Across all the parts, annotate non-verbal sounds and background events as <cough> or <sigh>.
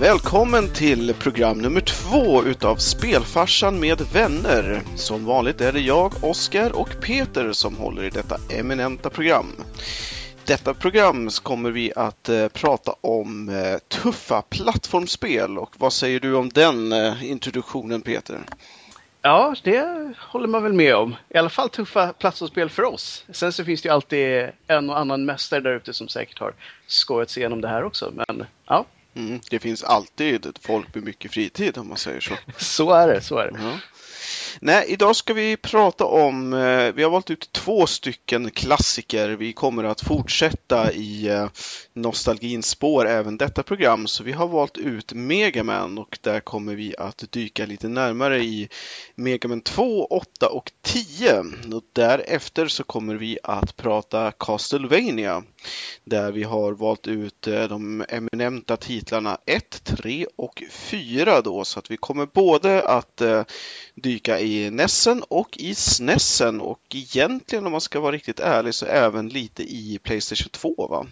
Välkommen till program nummer två utav Spelfarsan med vänner. Som vanligt är det jag, Oskar och Peter som håller i detta eminenta program. Detta program kommer vi att eh, prata om eh, tuffa plattformsspel och vad säger du om den eh, introduktionen Peter? Ja, det håller man väl med om. I alla fall tuffa plattformsspel för oss. Sen så finns det ju alltid en och annan mästare där ute som säkert har skojat sig igenom det här också. Men ja, Mm, det finns alltid folk med mycket fritid om man säger så. <laughs> så är det. Så är det. Ja. Nej, idag ska vi prata om, eh, vi har valt ut två stycken klassiker. Vi kommer att fortsätta i eh, nostalgins spår även detta program. Så vi har valt ut Megaman och där kommer vi att dyka lite närmare i Megaman 2, 8 och 10. Och därefter så kommer vi att prata Castlevania där vi har valt ut eh, de eminenta titlarna 1, 3 och 4 då så att vi kommer både att eh, dyka i Nessen och i Snessen och egentligen om man ska vara riktigt ärlig så även lite i Playstation 2 va?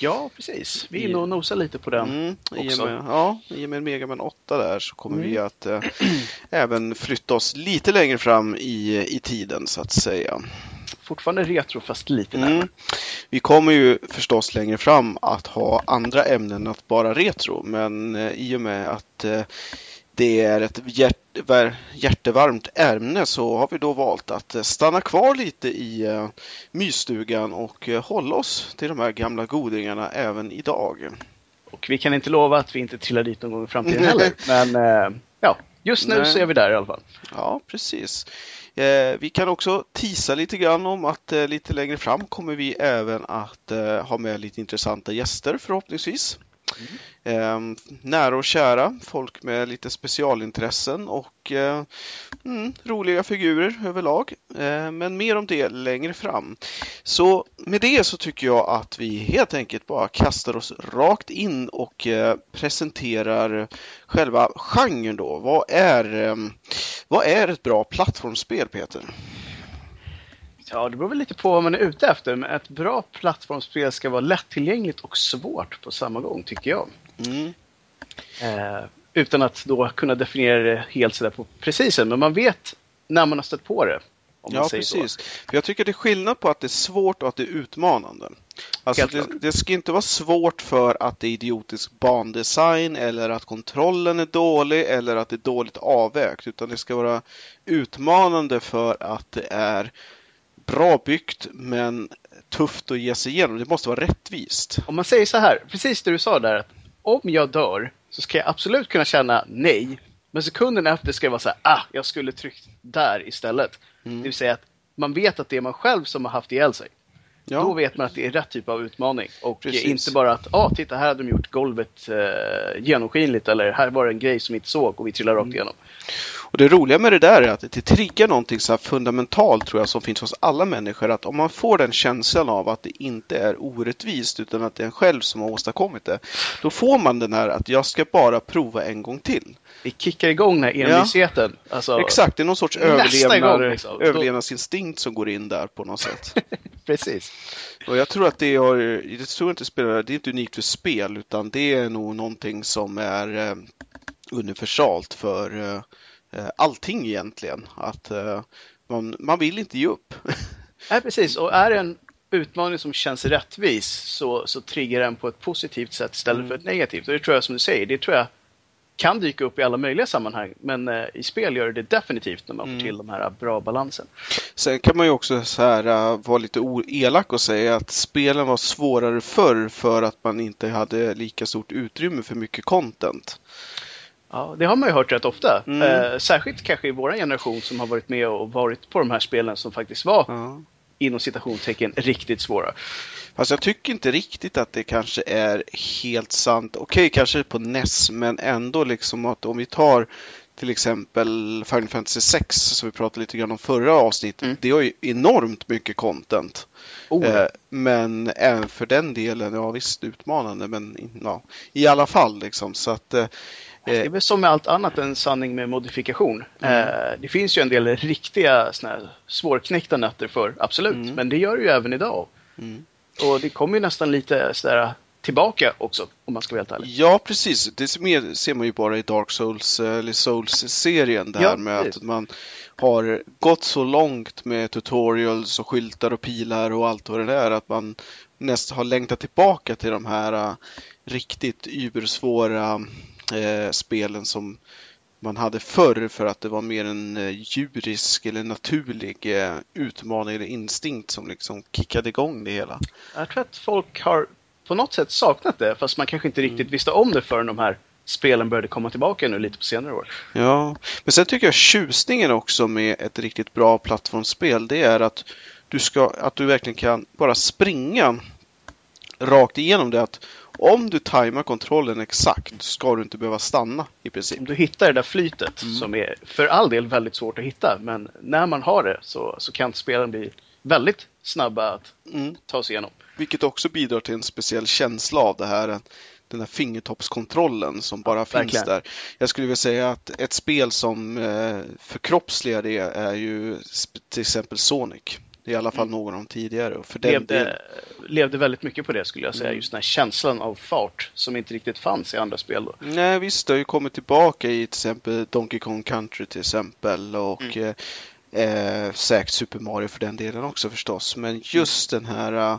Ja, precis. Vi är inne och nosar lite på den Mm, i och också. med, ja, i och med Mega Man 8 där så kommer Mm. vi att eh, <clears throat> även flytta oss lite längre fram i, i tiden så att säga. Fortfarande retro fast lite närmare. Mm. Vi kommer ju förstås längre fram att ha andra ämnen än att bara retro, men eh, i och med att eh, det är ett hjärt, hjärtevarmt ämne så har vi då valt att eh, stanna kvar lite i mysstugan och hålla oss till de här gamla godingarna även idag. Och vi kan inte lova att vi inte trillar dit någon gång i framtiden <laughs> heller. Men ja, just nu Nej. så är vi där i alla fall. Ja, precis. Eh, vi kan också tisa lite grann om att eh, lite längre fram kommer vi även att eh, ha med lite intressanta gäster förhoppningsvis. Eh, nära och kära, folk med lite specialintressen och eh, mm, roliga figurer överlag. Eh, men mer om det längre fram. Så med det så tycker jag att vi helt enkelt bara kastar oss rakt in och eh, presenterar själva genren då. Vad är, eh, vad är ett bra plattformsspel, Peter? Ja, det beror väl lite på vad man är ute efter. Men ett bra plattformsspel ska vara lättillgängligt och svårt på samma gång, tycker jag. Mm. Eh, utan att då kunna definiera det helt sådär på precisen. Men man vet när man har stött på det. Om man Ja, säger precis. För jag tycker det är skillnad på att det är svårt och att det är utmanande. Alltså det, det ska inte vara svårt för att det är idiotisk bandesign eller att kontrollen är dålig eller att det är dåligt avvägt. Utan det ska vara utmanande för att det är bra byggt men tufft att ge sig igenom. Det måste vara rättvist. Om man säger så här, precis det du sa där. Att om jag dör så ska jag absolut kunna känna nej. Men sekunden efter ska jag vara så här, ah, jag skulle tryckt där istället. Mm. Det vill säga att man vet att det är man själv som har haft ihjäl sig. Ja. Då vet man att det är rätt typ av utmaning. Och Precis. inte bara att, ah, titta här hade de gjort golvet eh, genomskinligt eller här var det en grej som vi inte såg och vi trillar Mm. rakt igenom. Och det roliga med det där är att det triggar någonting så fundamentalt tror jag som finns hos alla människor. Att om man får den känslan av att det inte är orättvist utan att det är en själv som har åstadkommit det. Då får man den här att jag ska bara prova en gång till. Vi kickar igång den här envisheten. Alltså, Exakt, det är någon sorts överlevnad, gång, liksom. Överlevnadsinstinkt som går in där på något sätt. <laughs> Precis. Och jag tror att det har, det tror inte spelar, det är inte unikt för spel utan det är nog någonting som är eh, universalt för eh, allting egentligen. Att eh, man, man vill inte ge upp. <laughs> Nej, precis. Och är det en utmaning som känns rättvis så, så triggar den på ett positivt sätt istället Mm. för ett negativt. Och det tror jag som du säger, det tror jag kan dyka upp i alla möjliga sammanhang. Men eh, i spel gör det definitivt när man Mm. får till de här bra balansen. Sen kan man ju också så här, vara lite elak och säga att spelen var svårare förr för att man inte hade lika stort utrymme för mycket content. Ja, det har man ju hört rätt ofta. Mm. Eh, särskilt kanske i vår generation som har varit med och varit på de här spelen som faktiskt var Ja. inom citationstecken riktigt svåra. Fast jag tycker inte riktigt att det kanske är helt sant. Okej, kanske på NES, men ändå liksom att om vi tar till exempel Final Fantasy 6 som vi pratade lite grann om förra avsnittet. Mm. Det har ju enormt mycket content. Oh, Eh, men även för den delen, ja visst utmanande, men ja, i alla fall liksom. Så att eh, Det är väl som med allt annat en sanning med modifikation. Mm. Eh, det finns ju en del riktiga såna här svårknäckta nötter för, absolut. Mm. Men det gör det ju även idag. Mm. Och det kommer ju nästan lite sådär tillbaka också, om man ska vara helt ärlig. Ja, precis. Det ser man ju bara i Dark Souls, eller Souls-serien. Det här ja, med att man har gått så långt med tutorials och skyltar och pilar och allt vad det är att man nästan har längtat tillbaka till de här riktigt ybersvåra uh, spelen som man hade förr för att det var mer en uh, djurisk eller naturlig utmaning eller instinkt som liksom kickade igång det hela. Jag tror att folk har på något sätt saknat det, fast man kanske inte riktigt mm. visste om det förrän de här spelen började komma tillbaka nu lite på senare år. Ja, men sen tycker jag tjusningen också med ett riktigt bra plattformsspel, det är att du, ska, att du verkligen kan bara springa rakt igenom det. Att om du tajmar kontrollen exakt ska du inte behöva stanna i princip. Om du hittar det där flytet mm. som är för all del väldigt svårt att hitta. Men när man har det så, så kan spelen bli väldigt snabba att mm. ta sig igenom. Vilket också bidrar till en speciell känsla av det här den här fingertoppskontrollen som bara ja, finns verkligen. där. Jag skulle vilja säga att ett spel som eh, förkroppsligar det är ju till exempel Sonic. I alla fall mm. någon av de tidigare. För levde, del... levde väldigt mycket på det skulle jag säga. Mm. Just den här känslan av fart som inte riktigt fanns i andra spel. Då. Nej visst, det har ju kommit tillbaka i till exempel Donkey Kong Country till exempel. Och mm. eh, eh säkert Super Mario för den delen också förstås. Men just mm. den här uh,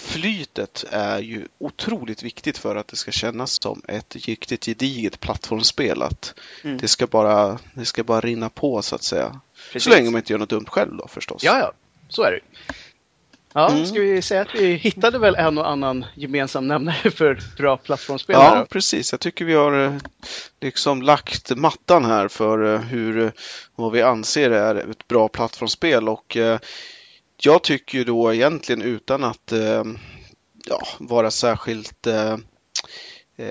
flytet är ju otroligt viktigt för att det ska kännas som ett riktigt gediget plattformsspel. Att mm. det, ska bara, det ska bara rinna på så att säga. Precis. Så länge man inte gör något dumt själv då förstås. Ja, ja, så är det. Ja, mm. ska vi säga att vi hittade väl en och annan gemensam nämnare för bra plattformsspel? Ja, precis. Jag tycker vi har eh, liksom lagt mattan här för eh, hur, eh, vad vi anser är ett bra plattformsspel och jag tycker då egentligen utan att ja, vara särskilt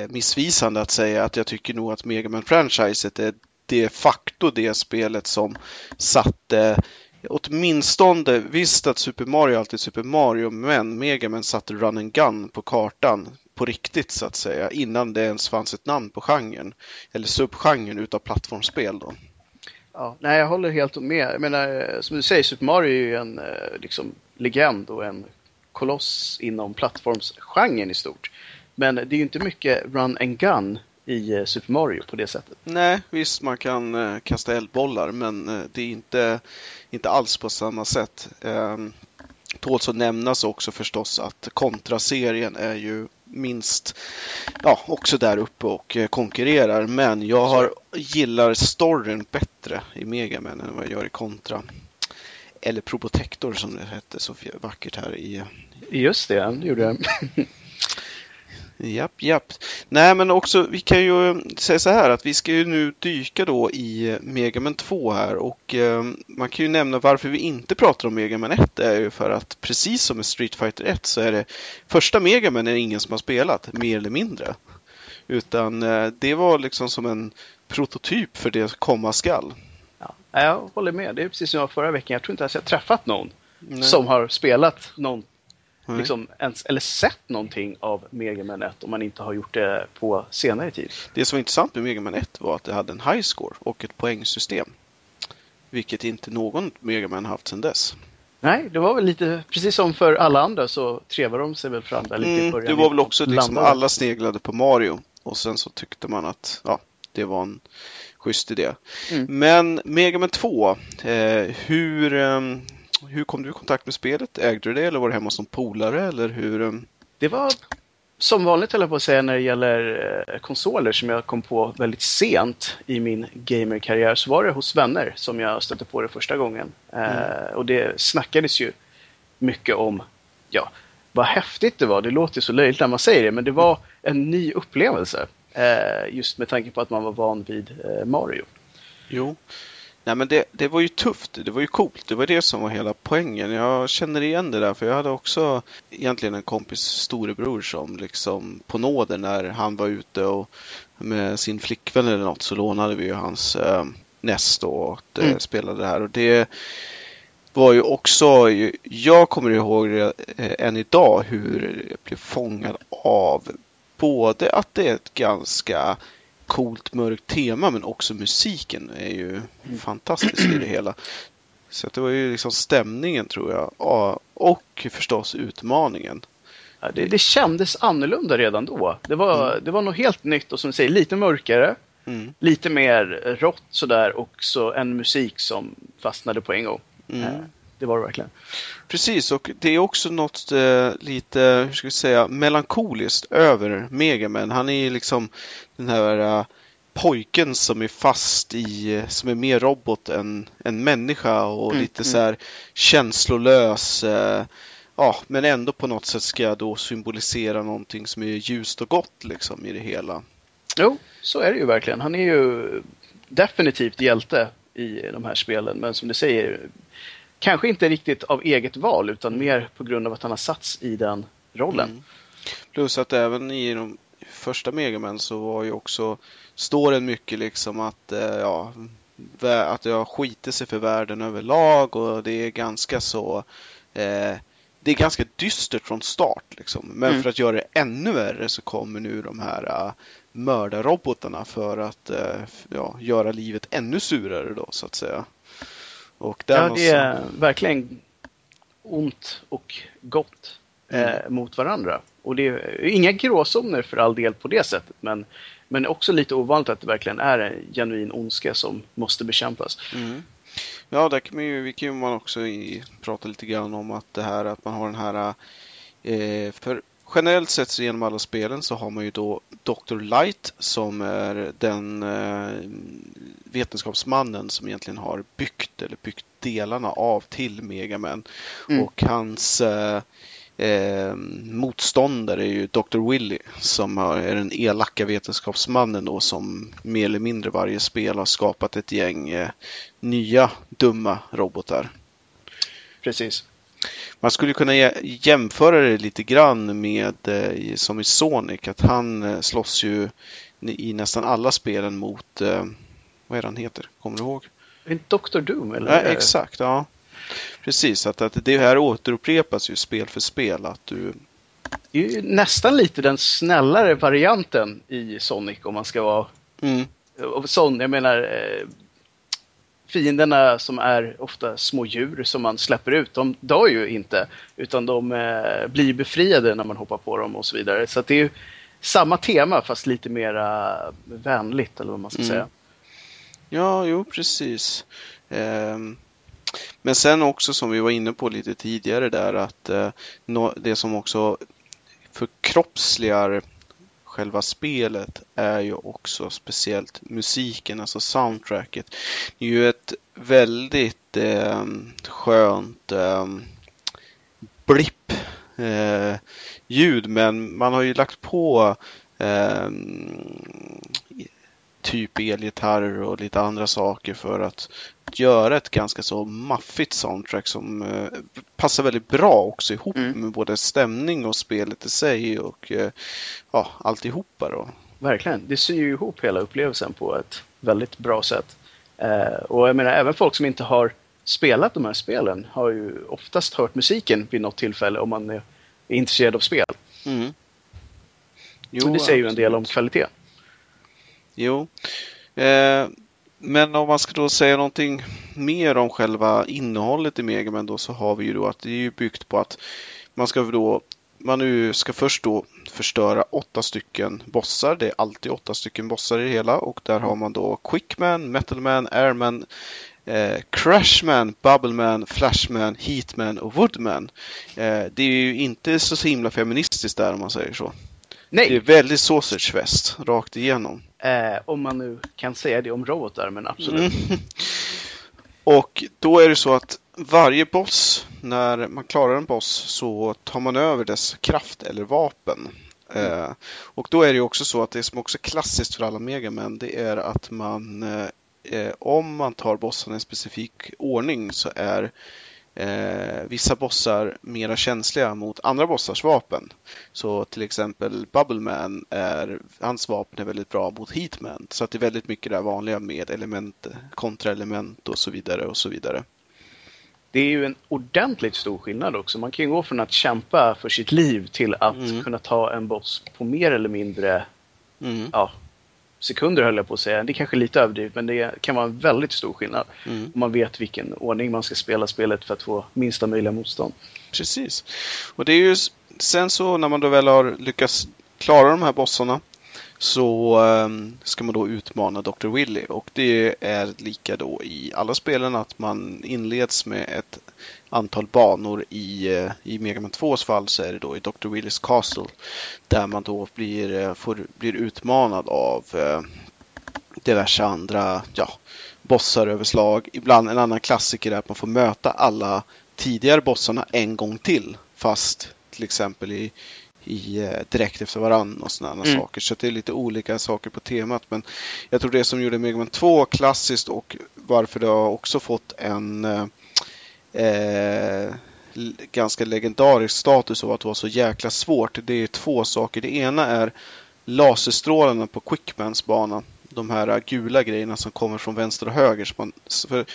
missvisande att säga att jag tycker nog att Megaman-franchiset är de facto det spelet som satte åtminstone, visst att Super Mario alltid är Super Mario, men Megaman satte Run and Gun på kartan på riktigt så att säga innan det ens fanns ett namn på genren eller subgenren utav plattformsspel då. Ja, nej, jag håller helt med. Jag menar, eh, som du säger, Super Mario är ju en eh, liksom, legend och en koloss inom plattformsgenren i stort. Men det är ju inte mycket run and gun i eh, Super Mario på det sättet. Nej, visst man kan uh, kasta eldbollar men uh, det är inte, inte alls på samma sätt. Um, tåls att nämnas också förstås att kontraserien är ju minst ja, också där uppe och eh, konkurrerar. Men jag har, gillar storyn bättre i Megaman än vad jag gör i Contra. Eller Probotector som det hette så vackert här i... Just det, det gjorde jag. <laughs> Japp, japp. Nej, men också vi kan ju säga så här att vi ska ju nu dyka då i Megaman 2 här och eh, man kan ju nämna varför vi inte pratar om Megaman 1 är ju för att precis som med Street Fighter 1 så är det första Megaman är ingen som har spelat, mer eller mindre. Utan eh, det var liksom som en prototyp för det komma skall. Ja, jag håller med. Det är precis som jag förra veckan. Jag tror inte ens jag träffat någon Nej. som har spelat någon liksom ens, eller sett någonting av Mega Man 1 om man inte har gjort det på senare tid. Det som var intressant med Mega Man 1 var att det hade en high score och ett poängsystem. Vilket inte någon Mega Man haft sedan dess. Nej, det var väl lite, precis som för alla andra så trevade de sig väl fram där lite mm, Det var väl också liksom alla sneglade på Mario och sen så tyckte man att ja, det var en schysst idé. Mm. Men Mega Man 2, eh, hur, eh, hur kom du i kontakt med spelet? Ägde du det eller var det hemma hos någon polare eller hur? Um? Det var som vanligt höll jag på att säga när det gäller eh, konsoler som jag kom på väldigt sent i min gamerkarriär så var det hos vänner som jag stötte på det första gången. Eh, mm. och det snackades ju mycket om, ja, vad häftigt det var. Det låter så löjligt när man säger det, men det var en ny upplevelse. Eh, just med tanke på att man var van vid Mario. Jo, Nej men det, det var ju tufft, det var ju coolt, det var det som var hela poängen. Jag känner igen det där för jag hade också egentligen en kompis storebror som liksom på nåder när han var ute och med sin flickvän eller något så lånade vi ju hans äh, Nest och det, mm. spelade det här. Och det var ju också, jag kommer ihåg äh, än idag hur jag blev fångad av både att det är ett ganska coolt mörkt tema men också musiken är ju fantastisk i det hela. Så det var ju liksom stämningen tror jag. Och förstås utmaningen. Ja, det, det kändes annorlunda redan då. Det var, mm. det var något helt nytt och som du säger, lite mörkare. Mm. Lite mer rått sådär och så en musik som fastnade på en gång. Mm. Eh, det var det verkligen. Precis, och det är också något eh, lite, hur ska vi säga, melankoliskt över Megaman. Han är ju liksom den här uh, pojken som är fast i, som är mer robot än, än människa och mm, lite mm. så här känslolös. Uh, ja, men ändå på något sätt ska jag då symbolisera någonting som är ljust och gott liksom i det hela. Jo, så är det ju verkligen. Han är ju definitivt hjälte i de här spelen, men som du säger, kanske inte riktigt av eget val utan mer på grund av att han har satts i den rollen. Mm. Plus att även i de första Megaman så var ju också står det mycket liksom att eh, ja, att jag skiter sig för världen överlag och det är ganska så eh, det är ganska dystert från start. Liksom. Men mm. för att göra det ännu värre så kommer nu de här uh, mördarrobotarna för att uh, ja, göra livet ännu surare då så att säga. Och ja, det är verkligen ont och gott. Eh, mot varandra. Och det är inga gråzoner för all del på det sättet, men, men också lite ovanligt att det verkligen är en genuin ondska som måste bekämpas. Mm. Ja, där kan man ju, vi kan man också i, prata lite grann om att det här att man har den här eh, för generellt sett så genom alla spelen så har man ju då Dr. Light som är den eh, vetenskapsmannen som egentligen har byggt eller byggt delarna av till Megaman. Mm. Och hans eh, motståndare är ju Dr. Willy som är den elaka vetenskapsmannen då som mer eller mindre varje spel har skapat ett gäng eh, nya dumma robotar. Precis. Man skulle kunna jämföra det lite grann med eh, som i Sonic att han eh, slåss ju i nästan alla spelen mot, eh, vad är det han heter? Kommer du ihåg? Dr. Doom eller? Ja, exakt, ja. Precis, att, att det här återupprepas ju spel för spel. Att du... Det är ju nästan lite den snällare varianten i Sonic om man ska vara... Mm. Sån, jag menar, eh, fienderna som är ofta små djur som man släpper ut, de dör ju inte. Utan de eh, blir befriade när man hoppar på dem och så vidare. Så det är ju samma tema fast lite mera vänligt eller vad man ska mm. säga. Ja, jo precis. Um... Men sen också som vi var inne på lite tidigare där att eh, det som också förkroppsligar själva spelet är ju också speciellt musiken, alltså soundtracket. Det är ju ett väldigt eh, skönt eh, blipp eh, ljud men man har ju lagt på eh, typ elgitarrer och lite andra saker för att göra ett ganska så maffigt soundtrack som eh, passar väldigt bra också ihop mm. med både stämning och spelet i sig och eh, ja, alltihopa då. Verkligen, det syr ju ihop hela upplevelsen på ett väldigt bra sätt. Eh, och jag menar, även folk som inte har spelat de här spelen har ju oftast hört musiken vid något tillfälle om man är intresserad av spel. Mm. Jo, Så det säger ju en del om kvalitet. Jo. Eh, men om man ska då säga någonting mer om själva innehållet i Megaman då så har vi ju då att det är ju byggt på att man ska då man nu ska först då förstöra åtta stycken bossar. Det är alltid åtta stycken bossar i det hela och där har man då Quickman, Metalman, Airman, eh, Crashman, Bubbleman, Flashman, Heatman och Woodman. Eh, det är ju inte så himla feministiskt där om man säger så. Nej. Det är väldigt sausagefest rakt igenom. Eh, om man nu kan säga det om robotar, men absolut. Mm. <laughs> Och då är det så att varje boss, när man klarar en boss så tar man över dess kraft eller vapen. Mm. Eh, och då är det också så att det som också är klassiskt för alla megamän det är att man eh, om man tar bossen i en specifik ordning så är eh, vissa bossar mera känsliga mot andra bossars vapen. Så till exempel Bubbleman, är, hans vapen är väldigt bra mot Heatman. Så att det är väldigt mycket det vanliga med element, kontraelement och så vidare och så vidare. Det är ju en ordentligt stor skillnad också. Man kan ju gå från att kämpa för sitt liv till att mm. kunna ta en boss på mer eller mindre mm. ja, sekunder höll jag på att säga. Det är kanske lite överdrivet men det kan vara en väldigt stor skillnad. Mm. Om man vet vilken ordning man ska spela spelet för att få minsta möjliga motstånd. Precis. Och det är ju sen så när man då väl har lyckats klara de här bossarna så um, ska man då utmana Dr. Willy och det är lika då i alla spelen att man inleds med ett antal banor i, uh, i Mega Man 2s fall så är det då i Dr. Willys Castle där man då blir, uh, får, blir utmanad av uh, diverse andra ja, bossar överslag. Ibland en annan klassiker är att man får möta alla tidigare bossarna en gång till fast till exempel i i, eh, direkt efter varann och sådana mm. saker. Så det är lite olika saker på temat. Men jag tror det som gjorde Mega Man 2 klassiskt och varför det har också fått en eh, ganska legendarisk status av att vara så jäkla svårt. Det är två saker. Det ena är laserstrålarna på Quickmans bana. De här gula grejerna som kommer från vänster och höger. Så man, för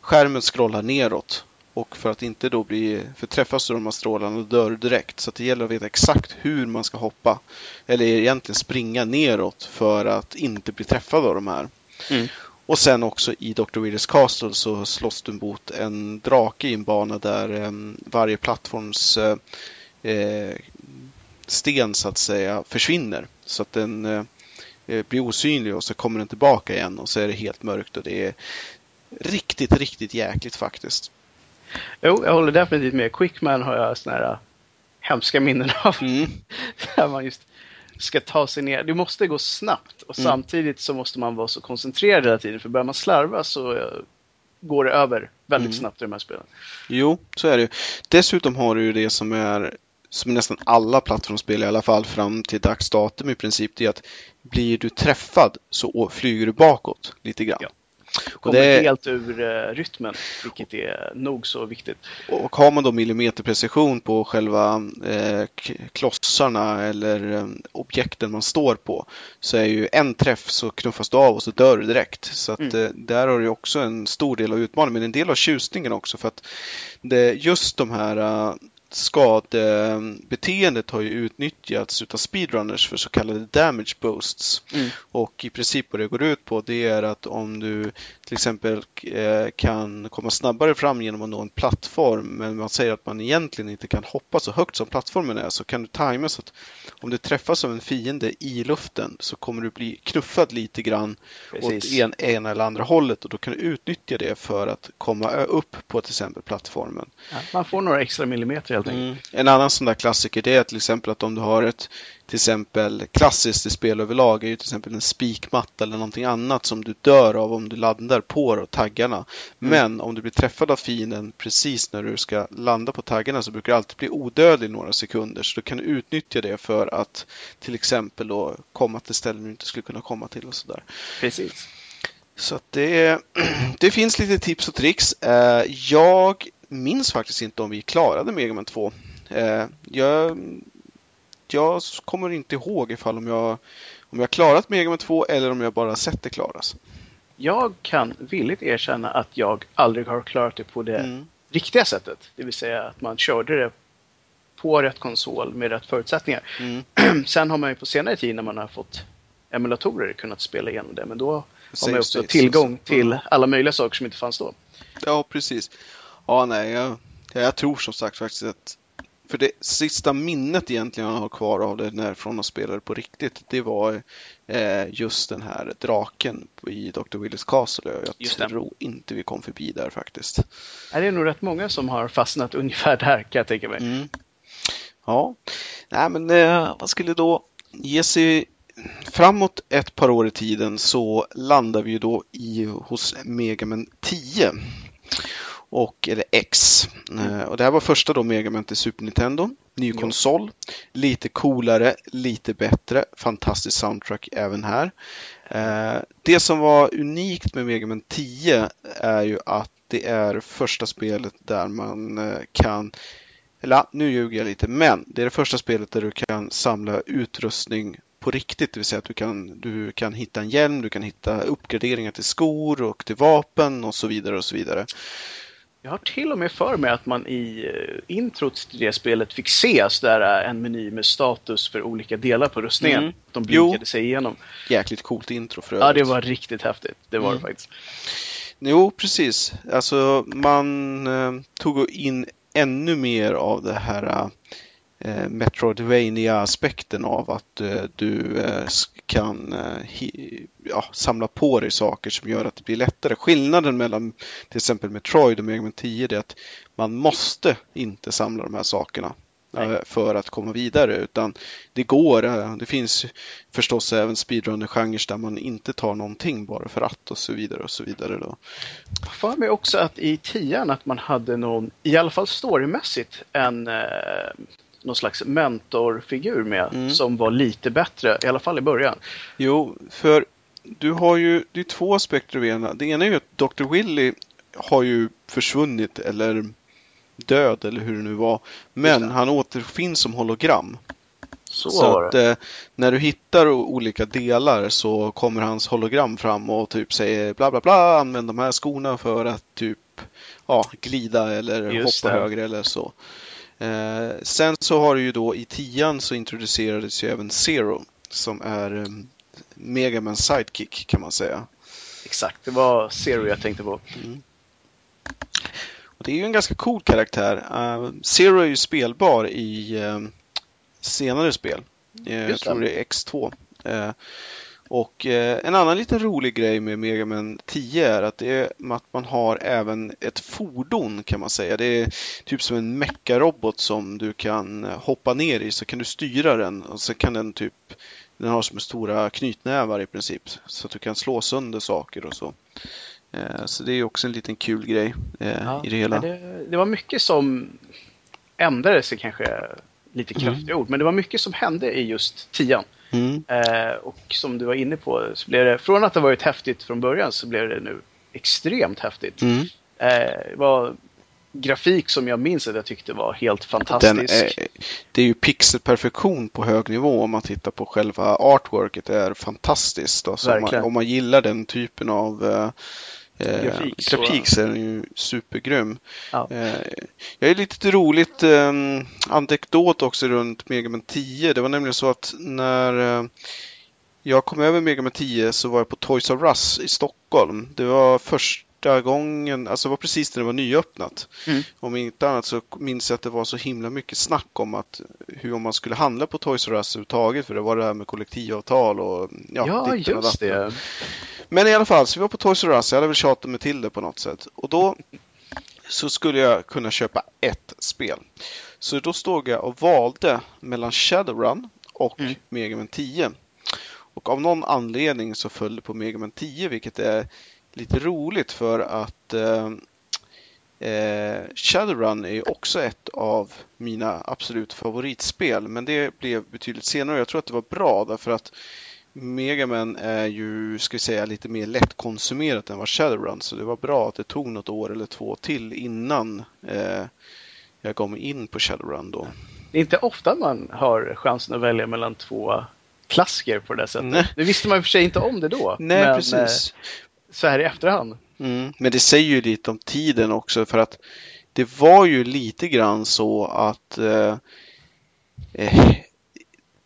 skärmen scrollar neråt och för att inte då bli, för träffas av de här strålarna och dör direkt. Så det gäller att veta exakt hur man ska hoppa. Eller egentligen springa neråt för att inte bli träffad av de här. Mm. Och sen också i Dr. Withers Castle så slåss du mot en drake i en bana där eh, varje plattforms eh, eh, sten så att säga försvinner. Så att den eh, blir osynlig och så kommer den tillbaka igen och så är det helt mörkt och det är riktigt, riktigt jäkligt faktiskt. Jo, jag håller definitivt med. Quickman har jag såna här hemska minnen av. Mm. <laughs> där man just ska ta sig ner. Det måste gå snabbt och mm. samtidigt så måste man vara så koncentrerad hela tiden. För börjar man slarva så eh, går det över väldigt mm. snabbt i de här spelen. Jo, så är det Dessutom har du ju det som är som nästan alla plattformsspel i alla fall fram till dags datum i princip, det är att blir du träffad så flyger du bakåt lite grann. Ja. Kommer det... helt ur uh, rytmen, vilket är nog så viktigt. Och har man då millimeterprecision på själva eh, klossarna eller eh, objekten man står på så är ju en träff så knuffas du av och så dör du direkt. Så att, mm. eh, där har du också en stor del av utmaningen, men en del av tjusningen också för att det, just de här uh, skadebeteendet har ju utnyttjats utav speedrunners för så kallade damage boosts. Mm. Och i princip vad det går ut på det är att om du till exempel eh, kan komma snabbare fram genom att nå en plattform men man säger att man egentligen inte kan hoppa så högt som plattformen är så kan du tajma så att om du träffas av en fiende i luften så kommer du bli knuffad lite grann Precis. åt en, ena eller andra hållet och då kan du utnyttja det för att komma upp på till exempel plattformen. Ja, man får några extra millimeter helt enkelt. Mm. En annan sån där klassiker det är till exempel att om du har ett till exempel klassiskt i spel överlag är ju till exempel en spikmatta eller någonting annat som du dör av om du landar på taggarna. Mm. Men om du blir träffad av fienden precis när du ska landa på taggarna så brukar du alltid bli odödlig några sekunder. Så då kan du utnyttja det för att till exempel då komma till ställen du inte skulle kunna komma till och sådär. Precis. Så det, <clears throat> det finns lite tips och tricks. Eh, jag minns faktiskt inte om vi klarade Mega Man 2. Eh, jag jag kommer inte ihåg ifall om jag, om jag klarat Mega Man 2 eller om jag bara sett det klaras. Jag kan villigt erkänna att jag aldrig har klarat det på det mm. riktiga sättet. Det vill säga att man körde det på rätt konsol med rätt förutsättningar. Mm. <clears throat> Sen har man ju på senare tid när man har fått emulatorer kunnat spela igenom det. Men då har man också tillgång till alla möjliga saker som inte fanns då. Ja, precis. Ja, nej, jag, jag tror som sagt faktiskt att för det sista minnet egentligen jag har kvar av det när från att spela på riktigt, det var eh, just den här draken i Dr. Willis Castle. Jag tror inte vi kom förbi där faktiskt. Det är nog rätt många som har fastnat <laughs> ungefär där kan jag tänka mig. Mm. Ja, nej men eh, vad skulle då ge sig framåt ett par år i tiden så landar vi ju då i hos Megaman 10 och, eller X. Mm. Och det här var första då Megaman till Super Nintendo. Ny konsol, lite coolare, lite bättre, fantastisk soundtrack även här. Eh, det som var unikt med Megaman 10 är ju att det är första spelet där man eh, kan eller nu ljuger jag lite, men det är det första spelet där du kan samla utrustning på riktigt, det vill säga att du kan, du kan hitta en hjälm, du kan hitta uppgraderingar till skor och till vapen och så vidare och så vidare. Jag har till och med för mig att man i eh, introt till det spelet fick se där en meny med status för olika delar på rustningen. Mm. De blinkade jo. sig igenom. Jäkligt coolt intro för övrigt. Ja, det var riktigt häftigt. Det var mm. det faktiskt. Jo, precis. Alltså man eh, tog in ännu mer av det här eh, Metroidvania-aspekten av att eh, du eh, kan eh, ja, samla på dig saker som gör att det blir lättare. Skillnaden mellan till exempel Metroid och Mega Man 10 är att man måste inte samla de här sakerna Nej. för att komma vidare utan det går. Det finns förstås även speedrunner-genrer där man inte tar någonting bara för att och så vidare och så vidare. Då. För mig också att i tian att man hade någon, i alla fall storymässigt, en eh, någon slags mentorfigur med Mm. som var lite bättre, i alla fall i början. Jo, för du har ju, det är två aspekter av ena. Det ena är ju att Dr. Willy har ju försvunnit eller död eller hur det nu var. Men han återfinns som hologram. Så, Så att eh, när du hittar olika delar så kommer hans hologram fram och typ säger bla bla bla, använd de här skorna för att typ ja, glida eller Just hoppa det. högre eller så. Eh, sen så har du ju då i tian så introducerades ju även Zero som är eh, Megamans sidekick kan man säga. Exakt, det var Zero jag tänkte på. Och det är ju en ganska cool karaktär. Uh, Zero är ju spelbar i eh, senare spel. Eh, jag tror det är X2. Och eh, en annan liten rolig grej med Mega Man 10 är att, det är att man har även ett fordon kan man säga. Det är typ som en meckarobot som du kan hoppa ner i så kan du styra den och så kan den typ den har som stora knytnävar i princip så att du kan slå sönder saker och så. Eh, Så det är också en liten kul grej eh, i det hela. Det, det var mycket som ändrade sig kanske lite kraftiga ord, men det var mycket som hände i just tian. Mm. Eh, och som du var inne på, så blev det, från att det varit häftigt från början så blev det nu extremt häftigt. Mm. Eh, det var grafik som jag minns att jag tyckte var helt Den fantastisk. är, det är ju pixelperfektion på hög nivå om man tittar på själva artworket. Det är fantastiskt. Alltså, om, man, om man gillar den typen av eh, Grafik, så- grafik så är den ju supergrym. Ja. Eh, jag är lite roligt eh, anekdot också runt Mega Man 10. Det var nämligen så att när eh, jag kom över Mega Man 10 så var jag på Toys R Us i Stockholm. Det var första gången, alltså det var precis när det var nyöppnat. Mm. Om inte annat så minns jag att det var så himla mycket snack om att hur om man skulle handla på Toys R Us överhuvudtaget för det var det här med kollektivavtal och ja, Ja, just det. Men i alla fall, så vi var på Toys R Us. Jag hade väl tjatat mig till det på något sätt. Och då så skulle jag kunna köpa ett spel. Så då stod jag och valde mellan Shadowrun och Mm. Mega Man 10. Och av någon anledning så föll det på Mega Man 10, vilket är lite roligt för att eh, eh, Shadowrun är ju också ett av mina absolut favoritspel. Men det blev betydligt senare. Jag tror att det var bra därför att Megaman är ju, ska vi säga, lite mer lättkonsumerat än vad Shadowrun. Så det var bra att det tog något år eller två till innan eh, jag mig in på Shadowrun då. Det är inte ofta man har chansen att välja mellan två klassiker på det sättet. Nej. Det visste man i och för sig inte om det då. Nej, men, precis. eh, Så här i efterhand. Mm. Men det säger ju lite om tiden också för att det var ju lite grann så att eh, eh,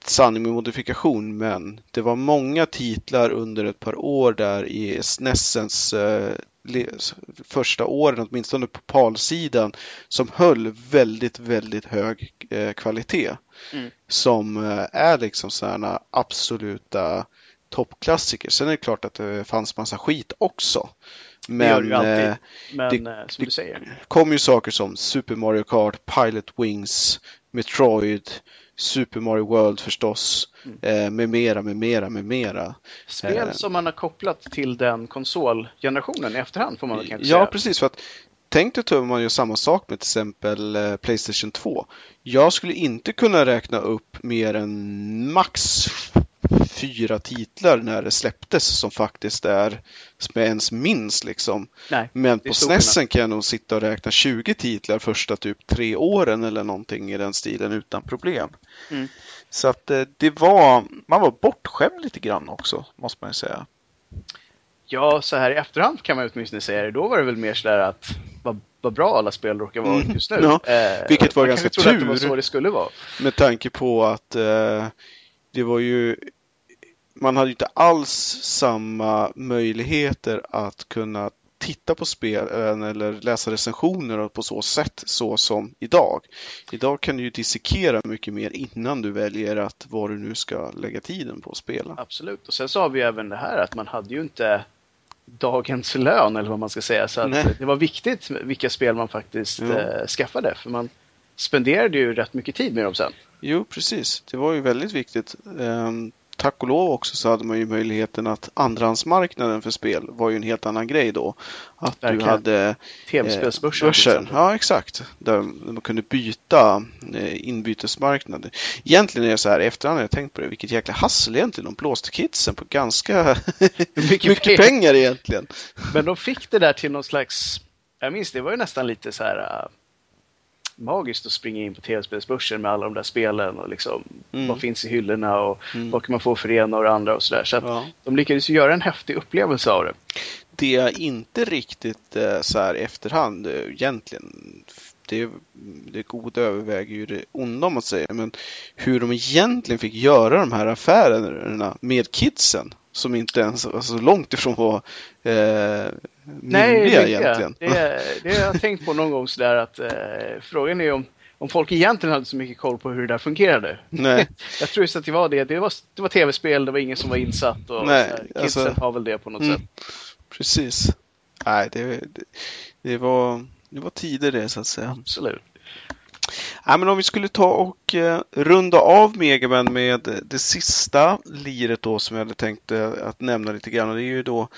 sanning med modifikation, men det var många titlar under ett par år där i SNESens eh, första åren, åtminstone på PAL-sidan, som höll väldigt, väldigt hög eh, kvalitet. Mm. Som eh, är liksom sådana absoluta toppklassiker. Sen är det klart att det fanns massa skit också. det gör det Men ju alltid. Men det- säger. kom ju saker som Super Mario Kart, Pilot Wings, Metroid, Super Mario World förstås, Mm. eh, med mera, med mera, med mera. Spel eh, som man har kopplat till den konsolgenerationen i efterhand får man väl kanske Ja, säga. precis. För att Tänk dig om man gör samma sak med till exempel eh, Playstation 2. Jag skulle inte kunna räkna upp mer än max fyra titlar när det släpptes som faktiskt är, som jag ens minns liksom. Nej, Men på SNESen kan jag nog sitta och räkna 20 titlar första typ tre åren eller någonting i den stilen utan problem. Mm. Så att eh, det var, man var bortskämd lite grann också, måste man ju säga. Ja, så här i efterhand kan man åtminstone säga det. Då var det väl mer sådär att vad, vad bra alla spel råkar vara Mm, just nu. ja. Eh, Vilket var man ganska trodde att det var tur. så det skulle vara. Med tanke på att eh, det var ju man hade ju inte alls samma möjligheter att kunna titta på spelen eller läsa recensioner på så sätt så som idag. Idag kan du ju dissekera mycket mer innan du väljer att vad du nu ska lägga tiden på att spela. Absolut. Och sen så har vi även det här att man hade ju inte dagens lön eller vad man ska säga. Så det var viktigt vilka spel man faktiskt ja. eh, skaffade. För man spenderade ju rätt mycket tid med dem sen. Jo, precis. Det var ju väldigt viktigt. Um, tack och lov också så hade man ju möjligheten att andrahandsmarknaden för spel var ju en helt annan grej då. Att Verkligen. du hade tv-spelsbörsen. Eh, ja, exakt. Där man kunde byta eh, inbytesmarknader. Egentligen är det så här, i efterhand har jag tänkt på det, vilket jäkla hassel egentligen. De blåste kidsen på ganska <laughs> mycket, mycket pengar egentligen. Men de fick det där till någon slags, jag minns det var ju nästan lite så här magiskt att springa in på tv-spelsbörsen med alla de där spelen och liksom mm. vad finns i hyllorna och mm. vad kan man få för det ena och det andra och sådär. Så, så ja. de lyckades ju göra en häftig upplevelse av det. Det är inte riktigt eh, så här efterhand eh, egentligen det, det goda överväger ju det onda om man säger, men hur de egentligen fick göra de här affärerna med kidsen som inte ens var så långt ifrån var eh, Nej, egentligen. Det, det har jag tänkt på någon gång sådär att eh, frågan är om, om folk egentligen hade så mycket koll på hur det där fungerade. Nej. <laughs> jag tror just att det var det. Det var, det var tv-spel, det var ingen som var insatt och Nej, kidsen alltså, har väl det på något mm, sätt. Precis. Nej, det, det, det, var, det var tider det så att säga. Absolut. Ja, men om vi skulle ta och eh, runda av Megaman med det sista liret då som jag hade tänkt eh, att nämna lite grann. Och det är ju då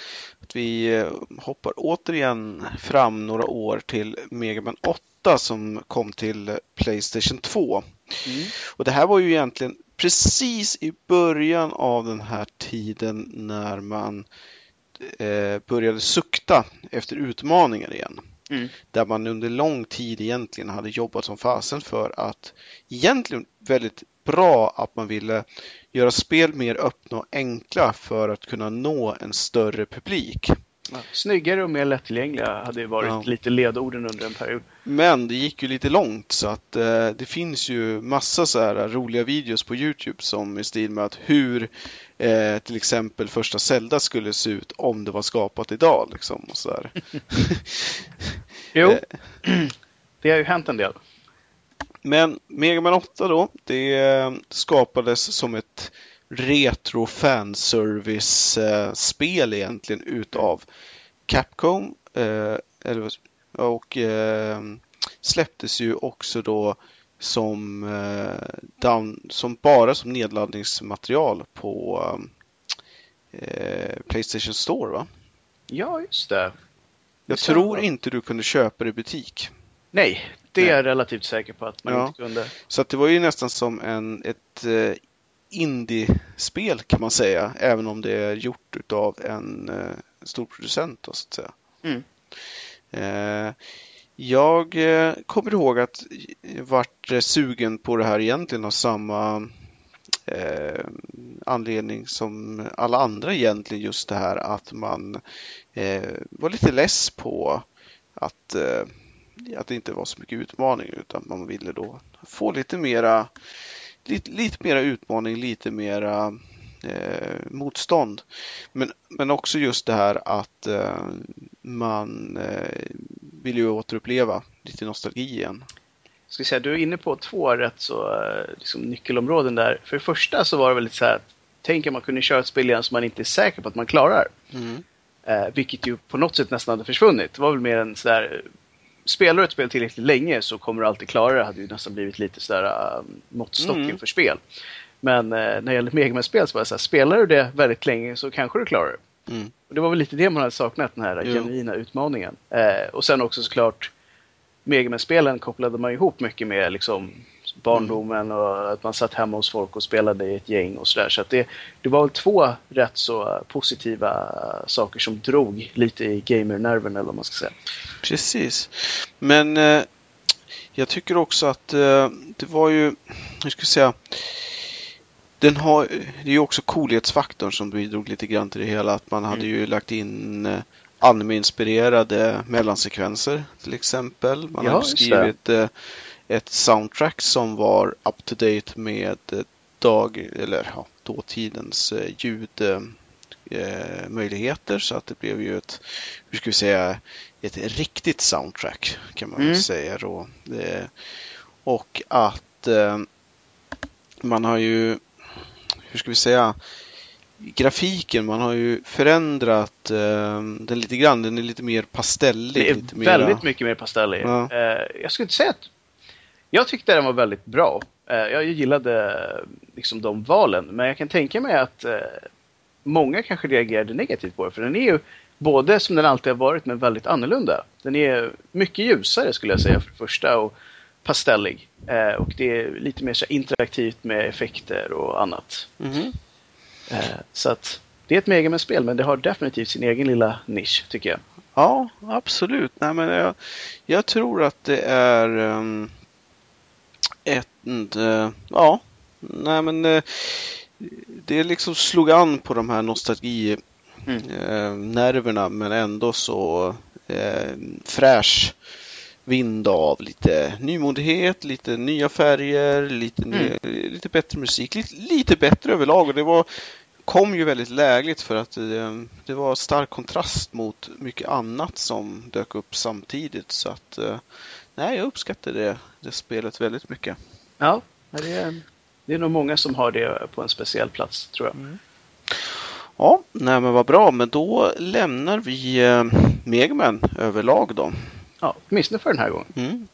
att vi eh, hoppar återigen fram några år till Megaman 8 som kom till Playstation 2. Mm. Och det här var ju egentligen precis i början av den här tiden när man började sukta efter utmaningar igen. Mm. Där man under lång tid egentligen hade jobbat som fasen för att egentligen väldigt bra att man ville göra spel mer öppna och enkla för att kunna nå en större publik. Snyggare och mer lättillgängliga hade ju varit ja. lite ledorden under en period. Men det gick ju lite långt så att eh, det finns ju massa så här roliga videos på Youtube som i stil med att hur eh, till exempel första Zelda skulle se ut om det var skapat idag. Liksom, och så där. <laughs> jo, eh. <clears throat> det har ju hänt en del. Men Mega Man 8 då, det eh, skapades som ett retro fanservice-spel egentligen utav Capcom. Eh, och eh, släpptes ju också då som, eh, down, som bara som nedladdningsmaterial på Playstation Store va? Ja, just det. Jag tror inte du kunde köpa det i butik. Nej, det Nej. är jag relativt säker på att man ja. inte kunde. Så att det var ju nästan som en, ett indie-spel kan man säga, även om det är gjort av en eh, stor producent. Då, så att säga. Mm. Eh, jag eh, kommer ihåg att jag vart sugen på det här egentligen av samma eh, anledning som alla andra egentligen. Just det här att man eh, var lite less på att, eh, att det inte var så mycket utmaning utan man ville då få lite mera lite, lite mera utmaning, lite mera eh, motstånd. Men, men också just det här att eh, man eh, vill ju återuppleva lite nostalgi igen. Ska säga, du är inne på två rätt så eh, liksom, nyckelområden där. För det första så var det väl så här att tänk om man kunde köra ett spel igen som man inte är säker på att man klarar. Mm. Eh, vilket ju på något sätt nästan hade försvunnit. Det var väl mer en sådär spelar du ett spel tillräckligt länge så kommer du alltid klara det. Det hade ju nästan blivit lite sådär um, måttstock mm. för spel. Men eh, när det gäller Megaman-spel så var det så här, spelar du det väldigt länge så kanske du klarar det. Mm. Och det var väl lite det man hade saknat, den här jo. genuina utmaningen. Eh, och sen också såklart Megaman-spelen kopplade man ihop mycket med liksom barndomen och att man satt hemma hos folk och spelade i ett gäng och sådär. Så att det, det var väl två rätt så positiva saker som drog lite i gamer-nerven eller vad man ska säga. Precis. Men eh, jag tycker också att eh, det var ju, hur ska jag säga, den har, det är ju också coolhetsfaktorn som bidrog lite grann till det hela. Att man hade mm. ju lagt in eh, anime-inspirerade mellansekvenser till exempel. Man ja, hade skrivit eh, ett soundtrack som var up to date med eh, dag, eller ja, dåtidens eh, ljud eh, möjligheter så att det blev ju ett, hur ska vi säga, ett riktigt soundtrack kan man mm. säga då. Och att eh, man har ju, hur ska vi säga, grafiken, man har ju förändrat eh, den lite grann. Den är lite mer pastellig. Det är väldigt mera... mycket mer pastellig. Ja. Eh, jag skulle inte säga att... Jag tyckte den var väldigt bra. Eh, jag gillade liksom de valen, men jag kan tänka mig att eh, många kanske reagerade negativt på det, för den är ju både som den alltid har varit, men väldigt annorlunda. Den är mycket ljusare skulle jag säga för det första och pastellig. Eh, och det är lite mer så interaktivt med effekter och annat. Mm. Så att det är ett Megaman-spel, men det har definitivt sin egen lilla nisch, tycker jag. Ja, absolut. Nej, men jag, jag tror att det är um, ett... Uh, ja, nej men uh, det liksom slog an på de här nostalginerverna mm. uh, men ändå så fräsch vind av lite nymodighet, lite nya färger, lite, mm. ny, lite bättre musik, lite, lite bättre överlag. Och det var, kom ju väldigt lägligt för att det, det var stark kontrast mot mycket annat som dök upp samtidigt. Så att eh, nej, jag uppskattar det, det spelet väldigt mycket. Ja, det är, det är nog många som har det på en speciell plats tror jag. Mm. Ja, nej men vad bra, men då lämnar vi eh, Megaman överlag då. Ja, åtminstone för den här gången. Mm.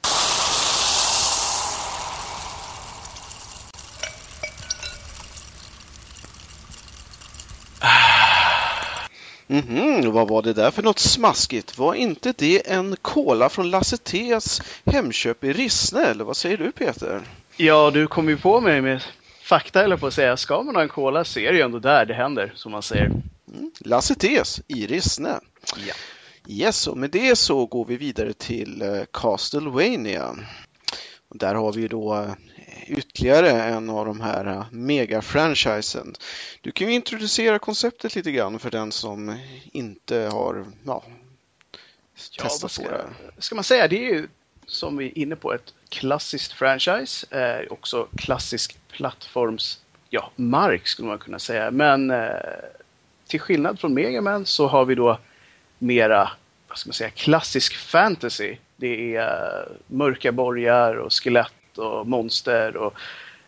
-hmm, vad var det där för något smaskigt? Var inte det en kola från Lasse T's Hemköp i Rissne? Eller vad säger du Peter? Ja, du kom ju på mig med fakta eller på att säga. Ska man ha en kola så är det ju ändå där det händer, som man säger. Mm, Lasse T's i Rissne. Ja. Yes, och med det så går vi vidare till uh, Castlevania. Och där har vi då uh, ytterligare en av de här uh, mega-franchisen. Du kan ju introducera konceptet lite grann för den som inte har ja, testat ska, på det. Ska man säga, det är ju som vi är inne på ett klassiskt franchise, eh, också klassisk plattforms, ja, mark skulle man kunna säga. Men eh, till skillnad från Megaman så har vi då mera, vad ska man säga, klassisk fantasy. Det är mörka borgar och skelett och monster och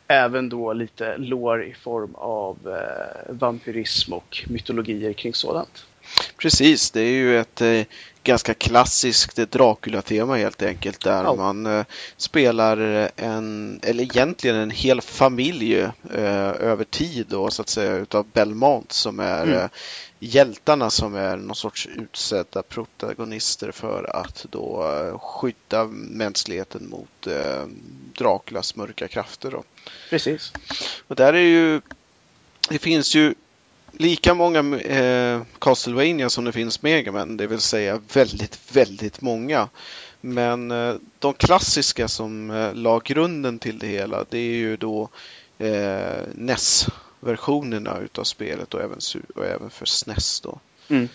även då lite lår i form av eh, vampyrism och mytologier kring sådant. Precis, det är ju ett eh, ganska klassiskt Dracula-tema helt enkelt där ja. man eh, spelar en, eller egentligen en hel familj eh, över tid då så att säga utav Belmont som är mm. Eh, hjältarna som är någon sorts utsedda protagonister för att då eh, skydda mänskligheten mot eh, Draculas mörka krafter. Då. Precis. Och där är ju, det finns ju lika många eh, Castlevania som det finns Megaman, det vill säga väldigt, väldigt många. Men eh, de klassiska som eh, la grunden till det hela, det är ju då eh, NES versionerna utav spelet och även, och även för SNES. Då. Mm.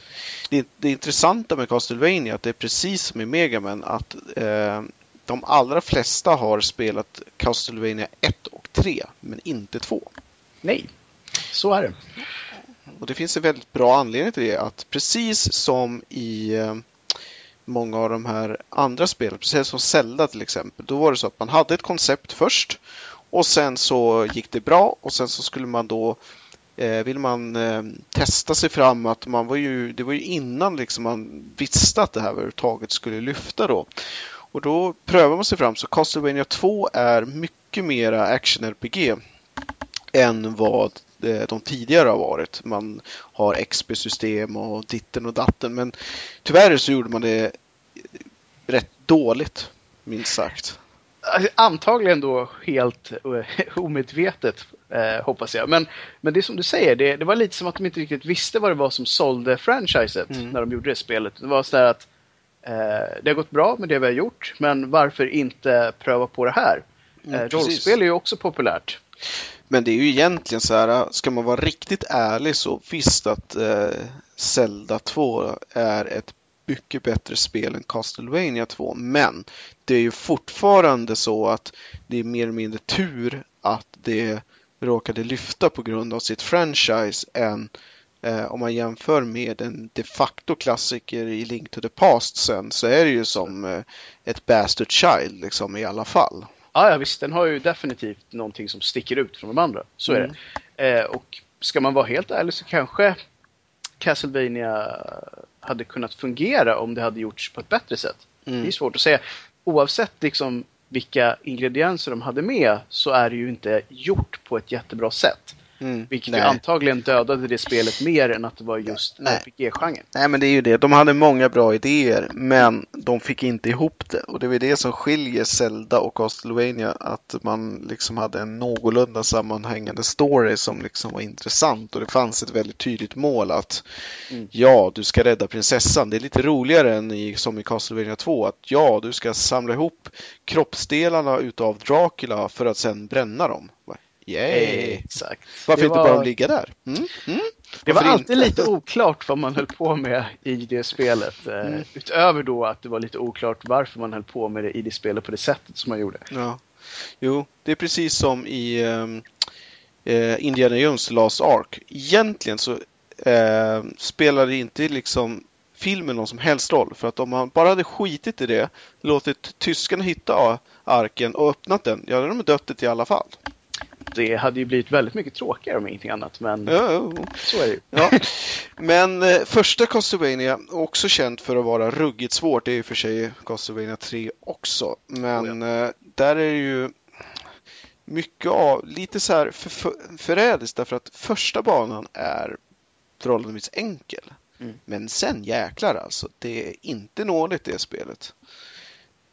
Det, det intressanta med Castlevania är att det är precis som i Megaman att eh, de allra flesta har spelat Castlevania 1 och 3 men inte 2. Nej, så är det. Och det finns en väldigt bra anledning till det. Att precis som i eh, många av de här andra spelen, precis som Zelda till exempel, då var det så att man hade ett koncept först och sen så gick det bra och sen så skulle man då eh, vill man eh, testa sig fram att man var ju, det var ju innan liksom man visste att det här överhuvudtaget skulle lyfta då. Och då prövar man sig fram så Castlevania 2 är mycket mera action-RPG än vad de tidigare har varit. Man har XP-system och ditten och datten men tyvärr så gjorde man det rätt dåligt minst sagt. Alltså, antagligen då helt eh, omedvetet, eh, hoppas jag. Men, men det som du säger, det, det, var lite som att de inte riktigt visste vad det var som sålde franchiset mm. när de gjorde det spelet. Det var sådär att eh, det har gått bra med det vi har gjort, men varför inte pröva på det här? Mm, eh, rollspel är ju också populärt. Men det är ju egentligen så här, ska man vara riktigt ärlig så visst att eh, Zelda 2 är ett mycket bättre spel än Castlevania 2. Men det är ju fortfarande så att det är mer eller mindre tur att det råkade lyfta på grund av sitt franchise än Eh, om man jämför med en de facto klassiker i Link to the Past sen så är det ju som eh, ett Bastard Child liksom i alla fall. Ja, ja, visst, den har ju definitivt någonting som sticker ut från de andra. Så är det. Eh, och ska man vara helt ärlig så kanske Castlevania hade kunnat fungera om det hade gjorts på ett bättre sätt. Mm. Det är svårt att säga. Oavsett liksom vilka ingredienser de hade med så är det ju inte gjort på ett jättebra sätt. Mm. Vilket Nej. antagligen dödade det spelet mer än att det var just. RPG-genren. Nej men det är ju det, de hade många bra idéer men de fick inte ihop det och det är det som skiljer Zelda och Castlevania att man liksom hade en någorlunda sammanhängande story som liksom var intressant och det fanns ett väldigt tydligt mål att Mm. ja, du ska rädda prinsessan. Det är lite roligare än i, som i Castlevania 2 att ja, du ska samla ihop kroppsdelarna utav Dracula för att sen bränna dem. Yay! Exakt. Varför Det inte var- bara ligga där? Mm? Mm? Det var alltid inte? lite oklart vad man höll på med i det spelet. Eh, Mm. Utöver då att det var lite oklart varför man höll på med det i det spelet på det sättet som man gjorde. Ja. Jo, det är precis som i ehm, eh, Indiana Jones Last Ark. Egentligen så eh, spelar det inte liksom filmen någon som helst roll. För att om man bara hade skitit i det, låtit tyskarna hitta arken och öppnat den, ja, då hade de dött det i alla fall. Det hade ju blivit väldigt mycket tråkigare om ingenting annat, men Ja, så är det ju. Ja. Men eh, första Castlevania, också känt för att vara ruggigt svårt, det är ju för sig Castlevania 3 också. Men eh, där är det ju mycket av, lite så här för, för, förrädiskt därför att första banan är förhållandevis enkel. Mm. Men sen jäklar alltså, det är inte nådigt det spelet.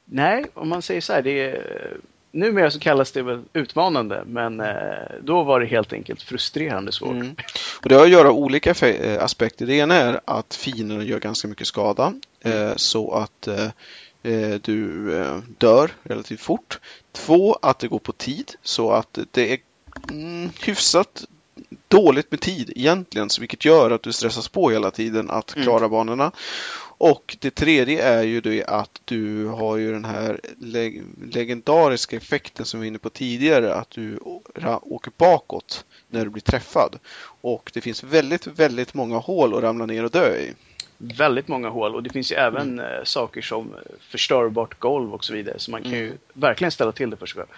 Nej, om man säger så här, det är, numera så kallas det väl utmanande, men eh, då var det helt enkelt frustrerande svårt. Mm. Och det har att göra olika fe- eh, aspekter. Det ena är att fienderna gör ganska mycket skada eh, så att du dör relativt fort. Två, att det går på tid så att det är mm, hyfsat dåligt med tid egentligen, vilket gör att du stressas på hela tiden att Mm. klara banorna. Och det tredje är ju det att du har ju den här leg- legendariska effekten som vi var inne på tidigare, att du åker bakåt när du blir träffad. Och det finns väldigt, väldigt många hål att ramla ner och dö i. Väldigt många hål och det finns ju även eh, saker som eh, förstörbart golv och så vidare, så man kan ju Mm. verkligen ställa till det för sig själv.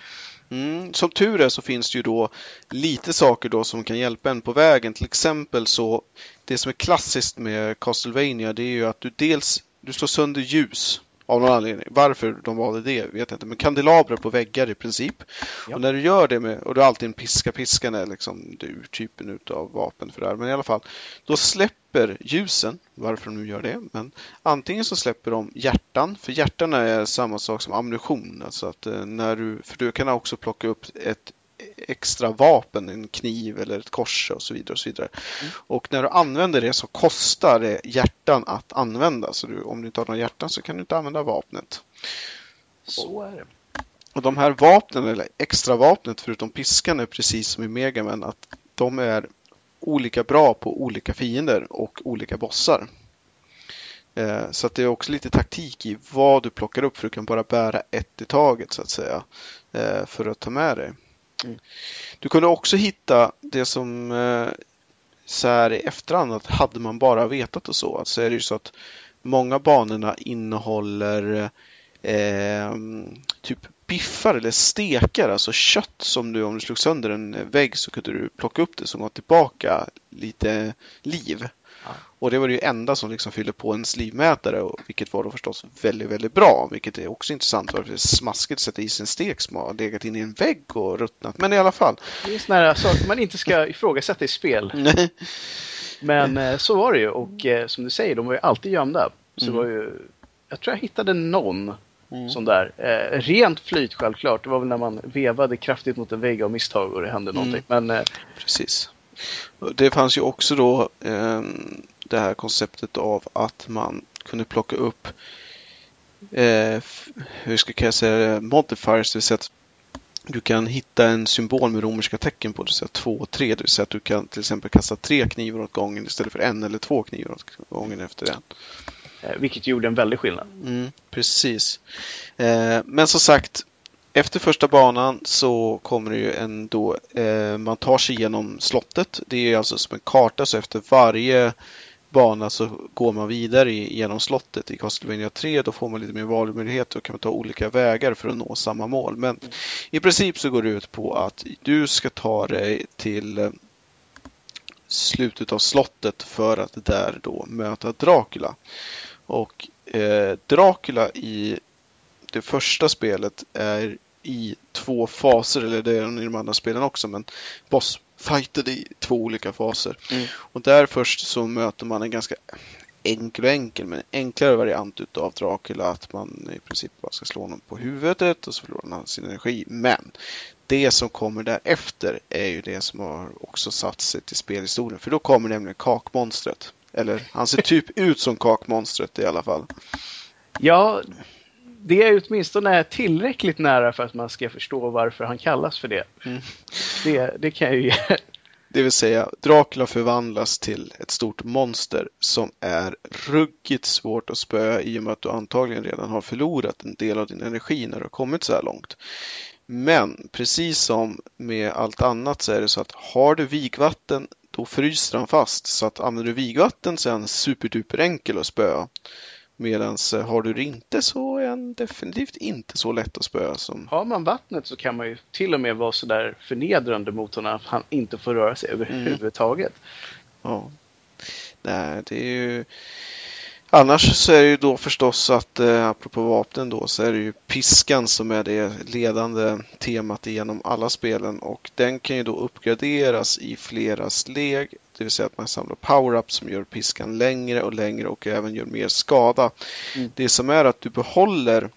Mm. Som tur är så finns det ju då lite saker då som kan hjälpa en på vägen. Till exempel så, det som är klassiskt med Castlevania det är ju att du dels du slår sönder ljus av någon anledning. Varför de valde det vet jag inte. Men kandelabrar på väggar i princip. Ja. Och när du gör det med, och du har alltid en piska, piskan är liksom det urtypen utav vapen för det här. Men i alla fall, då släpper ljusen, varför de nu gör det, men antingen så släpper de hjärtan, för hjärtan är samma sak som ammunition. Alltså att eh, när du, för du kan också plocka upp ett extra vapen, en kniv eller ett kors och så vidare. Och så vidare. Och när du använder det så kostar det hjärtan att använda. Så du, om du inte har några hjärtan så kan du inte använda vapnet. Så är det. Och de här vapnen, eller extra vapnet förutom piskan, är precis som i Megaman att de är olika bra på olika fiender och olika bossar. Eh, Så att det är också lite taktik i vad du plockar upp för du kan bara bära ett i taget så att säga. eh, För att ta med dig. Mm. Du kunde också hitta det som eh, så här i efterhand att hade man bara vetat och så, så är det ju så att många banorna innehåller eh, typ biffar eller stekar, alltså kött som du om du slog sönder en vägg så kunde du plocka upp det som gav tillbaka lite liv. Ja. Och det var det ju enda som liksom fyllde på en slivmätare, och, vilket var då förstås väldigt, väldigt bra. Vilket är också intressant varför det är smaskigt att sätta i sig en stek som har legat in i en vägg och ruttnat. Men i alla fall. Det är sådana saker man inte ska ifrågasätta i spel. <laughs> Men eh, så var det ju och eh, som du säger, de var ju alltid gömda. Så Mm. var ju, jag tror jag hittade någon Mm. sån där. Eh, rent flyt självklart. Det var väl när man vevade kraftigt mot en vägg av misstag och det hände någonting. Men eh, Precis. Det fanns ju också då eh, det här konceptet av att man kunde plocka upp eh, hur ska jag säga modifiers, det vill säga att du kan hitta en symbol med romerska tecken på, det vill säga två och tre, det vill säga att du kan till exempel kasta tre knivar åt gången istället för en eller två knivar åt gången efter en. Eh, vilket gjorde en väldig skillnad. Mm, precis. Eh, men som sagt, efter första banan så kommer det ju ändå, eh, man tar sig igenom slottet. Det är alltså som en karta så efter varje bana så går man vidare genom slottet. I Castlevania 3 då får man lite mer valmöjlighet och kan man ta olika vägar för att nå samma mål. Men mm. i princip så går det ut på att du ska ta dig till eh, slutet av slottet för att där då möta Dracula. Och eh, Dracula i det första spelet är i två faser, eller det är den i de andra spelen också, men bossfighter i två olika faser. Mm. Och där först så möter man en ganska enkel och enkel, men enklare variant utav Dracula, att man i princip bara ska slå honom på huvudet och så förlorar han sin energi. Men det som kommer därefter är ju det som har också satt sig till spelhistorien, för då kommer nämligen kakmonstret. Eller han ser typ ut som kakmonstret i alla fall. Ja, det är åtminstone tillräckligt nära för att man ska förstå varför han kallas för det. Mm. Det, det kan jag ju ge. Det vill säga, Dracula förvandlas till ett stort monster som är ruggigt svårt att spöa i och med att du antagligen redan har förlorat en del av din energi när du har kommit så här långt. Men precis som med allt annat så är det så att har du vigvatten då fryser han fast. Så att använder du vigvatten så är han superduper enkel att spöa. Medan eh, har du det inte så är han definitivt inte så lätt att spöa. Som... Har man vattnet så kan man ju till och med vara så där förnedrande mot honom att han inte får röra sig överhuvudtaget. Mm. Ja. Nej, det är ju Annars så är det ju då förstås att, eh, apropå vapnen då, så är det ju piskan som är det ledande temat genom alla spelen och den kan ju då uppgraderas i flera steg. Det vill säga att man samlar power-ups som gör piskan längre och längre och även gör mer skada. Mm. Det som är att du behåller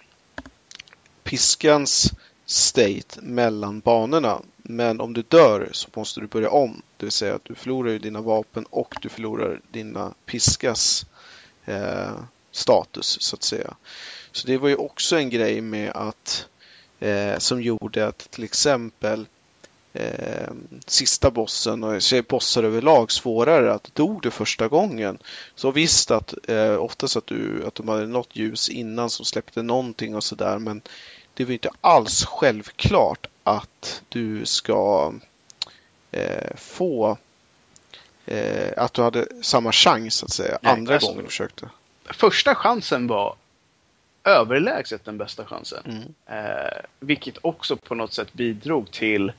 piskans state mellan banorna. Men om du dör så måste du börja om. Det vill säga att du förlorar dina vapen och du förlorar dina piskas eh, status så att säga. Så det var ju också en grej med att eh, som gjorde att till exempel eh, sista bossen och bossar överlag svårare att dog du första gången. Så visst att eh, oftast att, du, att de hade något ljus innan som släppte någonting och sådär men det var inte alls självklart att du ska eh, få eh, att du hade samma chans att säga Nej, andra alltså, gången du försökte. Första chansen var överlägset den bästa chansen. Mm. Eh, vilket också på något sätt bidrog till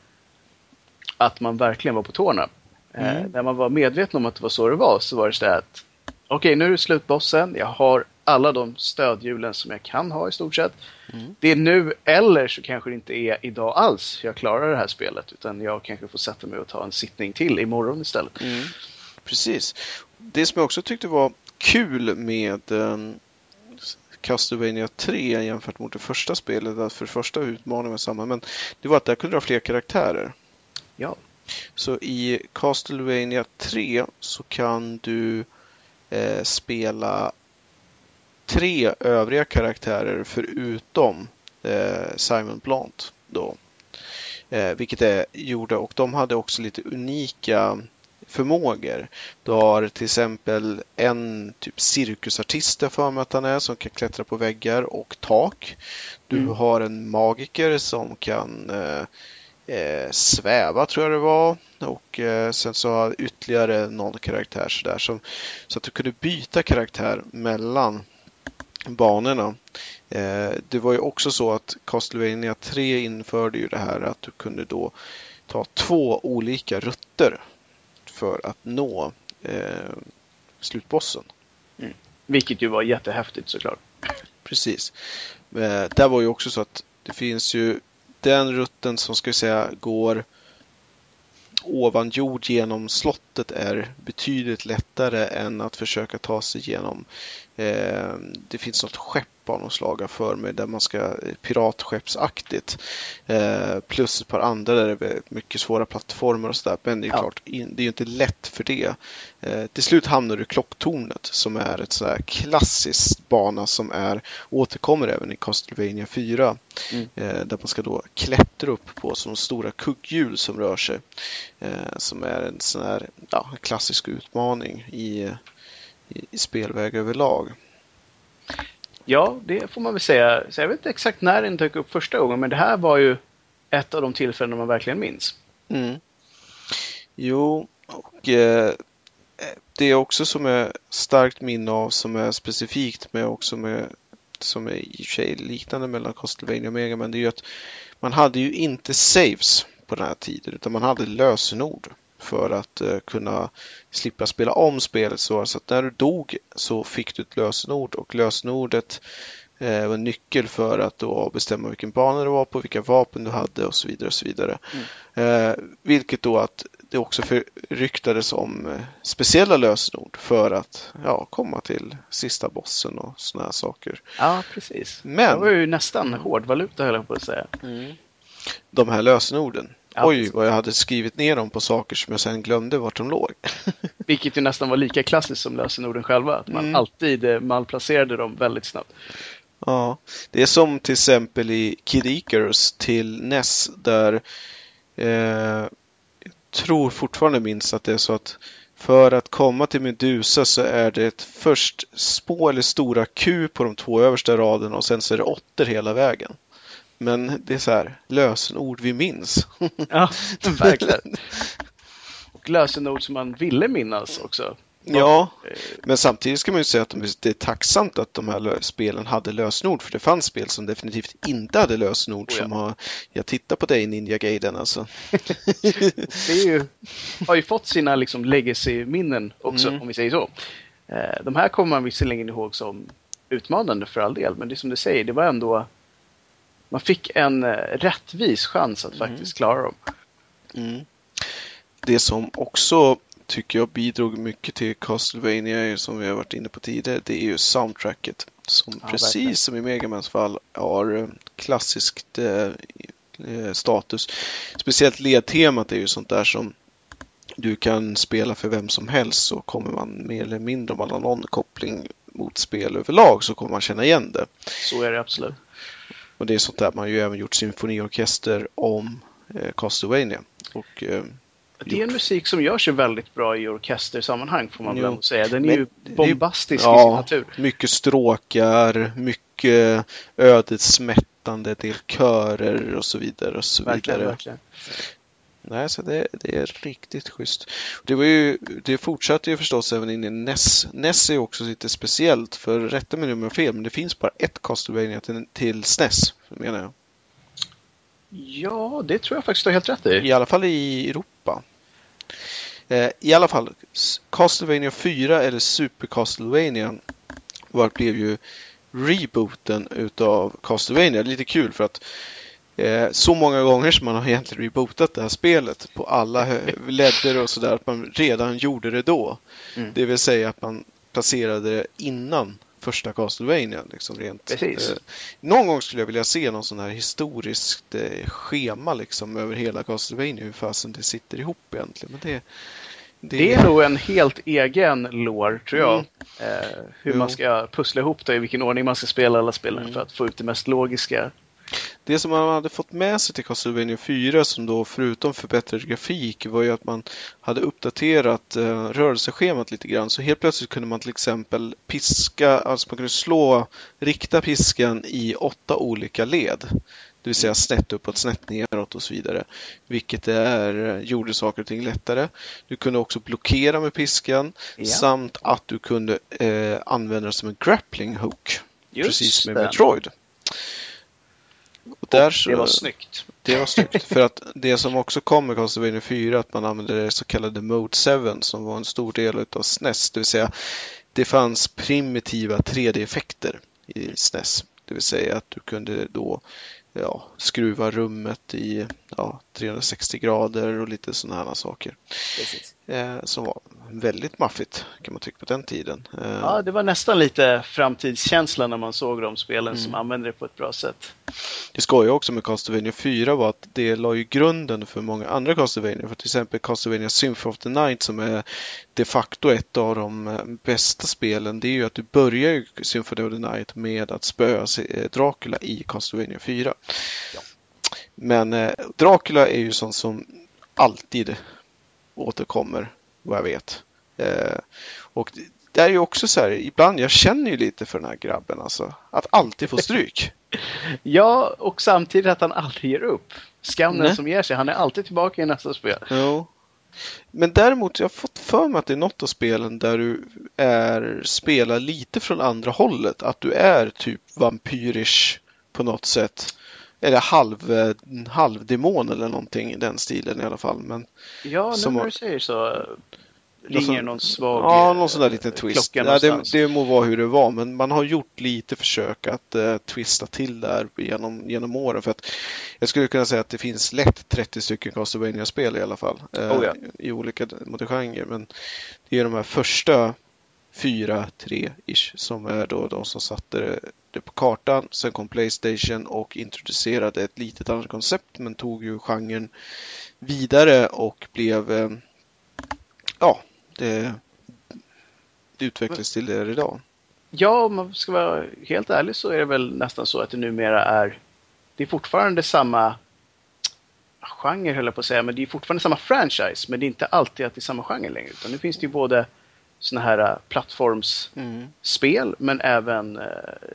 att man verkligen var på tårna. Eh, mm. när man var medveten om att det var så det var så var det så att okej, okay, nu är det slutbossen. Jag har alla de stödhjulen som jag kan ha i stort sett. Mm. Det är nu eller så kanske det inte är idag alls jag klarar det här spelet utan jag kanske får sätta mig och ta en sittning till imorgon istället. Mm. Precis. Det som jag också tyckte var kul med um, Castlevania 3 jämfört mot det första spelet, att för det första utmaningen var samma, men det var att där kunde du ha fler karaktärer. Ja. Så i Castlevania 3 så kan du eh, spela tre övriga karaktärer förutom eh, Simon Blant. Då. Eh, vilket är gjorda och de hade också lite unika förmågor. Du har till exempel en typ cirkusartist jag för mig att han är som kan klättra på väggar och tak. Du mm. har en magiker som kan eh, eh, sväva tror jag det var och eh, sen så har ytterligare någon karaktär sådär som, så att du kunde byta karaktär mellan banorna. Eh, det var ju också så att Castlevania 3 införde ju det här att du kunde då ta två olika rutter för att nå eh, slutbossen. Mm. Vilket ju var jättehäftigt såklart. Precis. Eh, där var ju också så att det finns ju den rutten som ska vi säga går ovan jord genom slottet är betydligt lättare än att försöka ta sig genom eh, det finns något skepp av något slag för mig där man ska eh, piratskeppsaktigt. Eh, plus ett par andra där det är mycket svåra plattformar och sådär. Men det är ja. klart, det är ju inte lätt för det. Eh, till slut hamnar du i klocktornet som är ett sådär klassiskt bana som är återkommer även i Castlevania 4. Mm. Eh, där man ska då klättra upp på sådana stora kugghjul som rör sig. Eh, som är en sån här ja, klassisk utmaning i, i, i spelväg överlag. Ja, det får man väl säga. Så jag vet inte exakt när den dök upp första gången, men det här var ju ett av de tillfällen man verkligen minns. Mm. Jo, och eh, det är också som är starkt minne av som är specifikt med också med som är i och för sig liknande mellan Castlevania och Mega men det är ju att man hade ju inte saves på den här tiden utan man hade lösenord för att uh, kunna slippa spela om spelet så, så att när du dog så fick du ett lösenord och lösenordet uh, var en nyckel för att då bestämma vilken bana du var på, vilka vapen du hade och så vidare. och så vidare. Mm. Uh, vilket då att det också ryktades om eh, speciella lösenord för att ja, komma till sista bossen och sådana här saker. Ja, precis. Men, det var ju nästan hårdvaluta höll jag på att säga. Mm. De här lösenorden. Ja, Oj, vad jag hade skrivit ner dem på saker som jag sen glömde vart de låg. <laughs> Vilket ju nästan var lika klassiskt som lösenorden själva. Att man mm. alltid eh, malplacerade dem väldigt snabbt. Ja, det är som till exempel i Kid Icarus till NES där eh, tror fortfarande minst att det är så att för att komma till Medusa så är det först spå eller stora Q på de två översta raderna och sen så är det åttor hela vägen. Men det är så här, lösenord vi minns. Ja, <laughs> verkligen. Och lösenord som man ville minnas också. Ja, men samtidigt ska man ju säga att det är tacksamt att de här spelen hade lösenord för det fanns spel som definitivt inte hade lösenord oh ja. som har, jag tittar på dig Ninja Gaiden alltså. <laughs> det är ju, har ju fått sina liksom legacy-minnen också mm. om vi säger så. Eh, de här kommer man visserligen ihåg som utmanande för all del men det är som du säger, det var ändå man fick en eh, rättvis chans att mm. faktiskt klara dem. Mm. Det som också tycker jag bidrog mycket till Castlevania som vi har varit inne på tidigare. Det är ju soundtracket som ja, precis verkligen. som i Megamans fall har eh, klassiskt eh, eh, status. Speciellt ledtemat är ju sånt där som du kan spela för vem som helst så kommer man mer eller mindre om man har någon koppling mot spel överlag så kommer man känna igen det. Så är det absolut. Och det är sånt där man ju även gjort symfoniorkester om eh, Castlevania. Och eh, det är en musik som gör sig väldigt bra i orkestersammanhang får man väl säga. Den är Men, ju bombastisk ja, i sin natur. Mycket stråkar, mycket ödesmättande del körer och så vidare. Och så verkligen, vidare. Verkligen. Nej, så det, det, är riktigt schysst. Det, var ju, det fortsatte ju förstås även in i NES. NES är också lite speciellt, för rätta mig om jag fel, men det finns bara ett Castlevania till, till SNES, menar jag. Ja, det tror jag faktiskt du har helt rätt i. I alla fall i Europa. Eh, I alla fall, Castlevania 4 eller Super Castlevania var, blev ju rebooten utav Castlevania. Lite kul för att eh, så många gånger som man har egentligen rebootat det här spelet på alla ledder och sådär att man redan gjorde det då. Mm. Det vill säga att man placerade det innan första Castlevania. Liksom rent. Eh, någon gång skulle jag vilja se någon sån här historiskt eh, schema liksom över hela Castlevania, hur fasen det sitter ihop egentligen. Men det, det... det är nog en helt egen lår, tror jag. Mm. Eh, hur jo. man ska pussla ihop det, i vilken ordning man ska spela alla spelen mm. för att få ut det mest logiska. Det som man hade fått med sig till Castlevania 4 som då förutom förbättrad grafik var ju att man hade uppdaterat eh, rörelseschemat lite grann. Så helt plötsligt kunde man till exempel piska, alltså man kunde slå, rikta piskan i åtta olika led. Det vill säga snett uppåt, snett neråt och så vidare. Vilket är, gjorde saker och ting lättare. Du kunde också blockera med piskan ja. samt att du kunde eh, använda det som en grappling hook. Just precis med det. Metroid. Och där så, det var snyggt. Det var snyggt. <laughs> för att det som också kom med Castlevania 4 att man använde det så kallade Mode 7 som var en stor del av SNES. Det vill säga det fanns primitiva 3D-effekter i SNES. Det vill säga att du kunde då ja, skruva rummet i ja, 360 grader och lite sådana här saker. Eh, som var väldigt maffigt kan man tycka på den tiden. Eh, ja, det var nästan lite framtidskänsla när man såg de spelen mm. som använde det på ett bra sätt. Det skojiga också med Castlevania 4 var att det la ju grunden för många andra Castlevania. För till exempel Castlevania Symphony of the Night som är de facto ett av de eh, bästa spelen. Det är ju att du börjar Symphony of the Night med att spöa eh, Dracula i Castlevania 4. Ja. Men eh, Dracula är ju sånt som alltid återkommer vad jag vet. Eh, och det är ju också så här, ibland jag känner ju lite för den här grabben alltså. Att alltid få stryk. <laughs> ja, och samtidigt att han aldrig ger upp. Skam den som ger sig. Han är alltid tillbaka i nästa spel. Jo. Men däremot, jag har fått för mig att det är något av spelen där du är, spelar lite från andra hållet. Att du är typ vampyrisk på något sätt. Eller halv, halvdemon eller någonting i den stilen i alla fall. Men ja, nu när du säger så ringer någon svag Ja, någon sån där liten twist. Ja, det, det må vara hur det var, men man har gjort lite försök att uh, twista till där genom, genom åren. För att jag skulle kunna säga att det finns lätt 30 stycken castlevania spel i alla fall. Uh, oh, ja. I olika genrer. Men det är de här första fyra, tre ish som är då de som satte det på kartan. Sen kom Playstation och introducerade ett litet annat koncept men tog ju genren vidare och blev eh, ja, det, det utvecklades till det är idag. Ja, om man ska vara helt ärlig så är det väl nästan så att det numera är det är fortfarande samma genre höll jag på att säga, men det är fortfarande samma franchise. Men det är inte alltid att det är samma genre längre. Utan nu finns det ju både sådana här äh, plattformsspel mm. men även eh,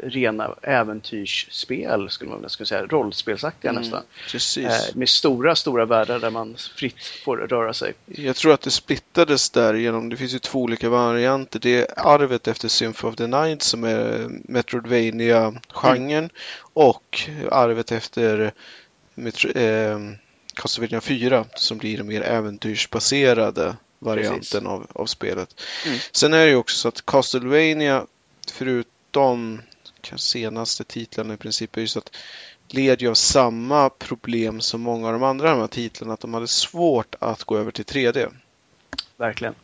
rena äventyrsspel skulle man kunna säga. Rollspelsaktiga mm. nästan. Eh, med stora, stora världar där man fritt får röra sig. Jag tror att det splittades där genom, det finns ju två olika varianter. Det är arvet efter Symphony of the Night som är Metroidvania-genren mm. och arvet efter Metro, eh, Castlevania 4 som blir mer äventyrsbaserade varianten av, av spelet. Mm. Sen är det ju också så att Castlevania, förutom senaste titlarna i princip, är ju så att led ju av samma problem som många av de andra de här titlarna, att de hade svårt att gå över till 3D. Verkligen.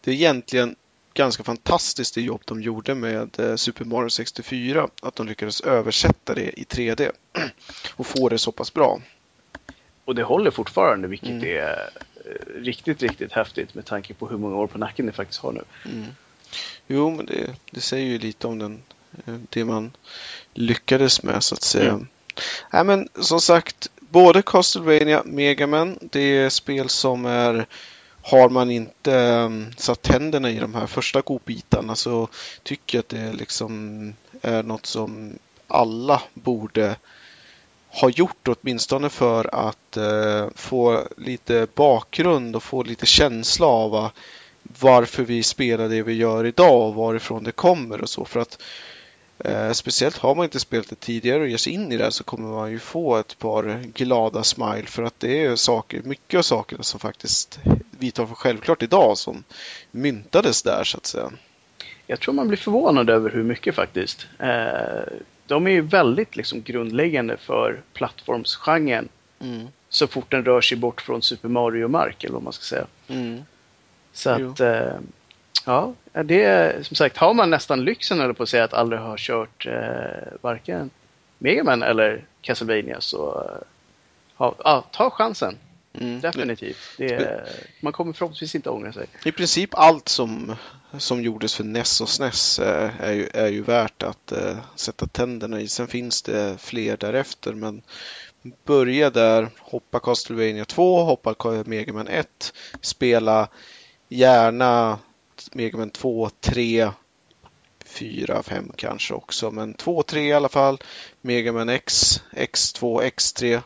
Det är egentligen ganska fantastiskt det jobb de gjorde med eh, Super Mario 64, att de lyckades översätta det i 3D <clears throat> och få det så pass bra. Och det håller fortfarande, vilket mm. är riktigt, riktigt häftigt med tanke på hur många år på nacken det faktiskt har nu. Mm. Jo, men det, det säger ju lite om den, eh, det man lyckades med så att säga. Mm. Nej, men som sagt, både Castlevania, Megaman, det är spel som är har man inte um, satt tänderna i de här första godbitarna så tycker jag att det liksom är något som alla borde har gjort åtminstone för att eh, få lite bakgrund och få lite känsla av varför vi spelar det vi gör idag och varifrån det kommer och så. För att eh, Speciellt har man inte spelat det tidigare och ger sig in i det så kommer man ju få ett par glada smile för att det är saker, mycket av sakerna som faktiskt vi tar för självklart idag som myntades där så att säga. Jag tror man blir förvånad över hur mycket faktiskt. Eh, de är ju väldigt liksom grundläggande för plattformsgenren. Mm. Så fort den rör sig bort från Super Mario-mark eller vad man ska säga. Mm. Så att, eh, ja, det är som sagt, har man nästan lyxen eller på att säga att aldrig ha kört eh, varken Megaman eller Castlevania så eh, ha, ja, ta chansen. Mm. Definitivt. Är, man kommer förhoppningsvis inte ångra sig. I princip allt som, som gjordes för NES och SNES eh, är ju, är ju värt att uh, sätta tänderna i. Sen finns det fler därefter men börja där, hoppa Castlevania 2, hoppa Megaman 1, spela gärna Megaman 2, 3, 4, 5 kanske också, men 2, 3 i alla fall. Megaman X, X2, X3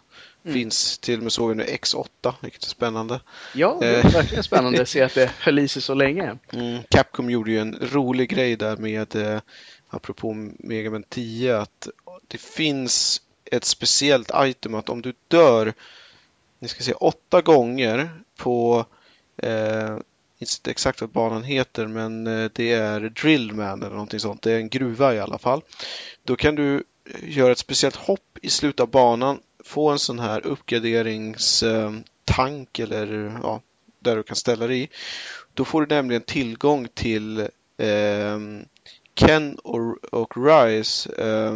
Mm. Finns till och med såg vi nu X8, vilket är spännande. Ja, det är eh. verkligen spännande att se att det höll i sig så länge. Mm. Capcom gjorde ju en rolig grej där med, eh, apropå Mega Man 10, att det finns ett speciellt item att om du dör, ni ska se åtta gånger på, eh, inte exakt vad banan heter, men eh, det är Drillman eller någonting sånt. Det är en gruva i alla fall. Då kan du göra ett speciellt hopp i slutet av banan få en sån här uppgraderingstank eller ja, där du kan ställa dig i. Då får du nämligen tillgång till eh, Ken och, och Rise eh,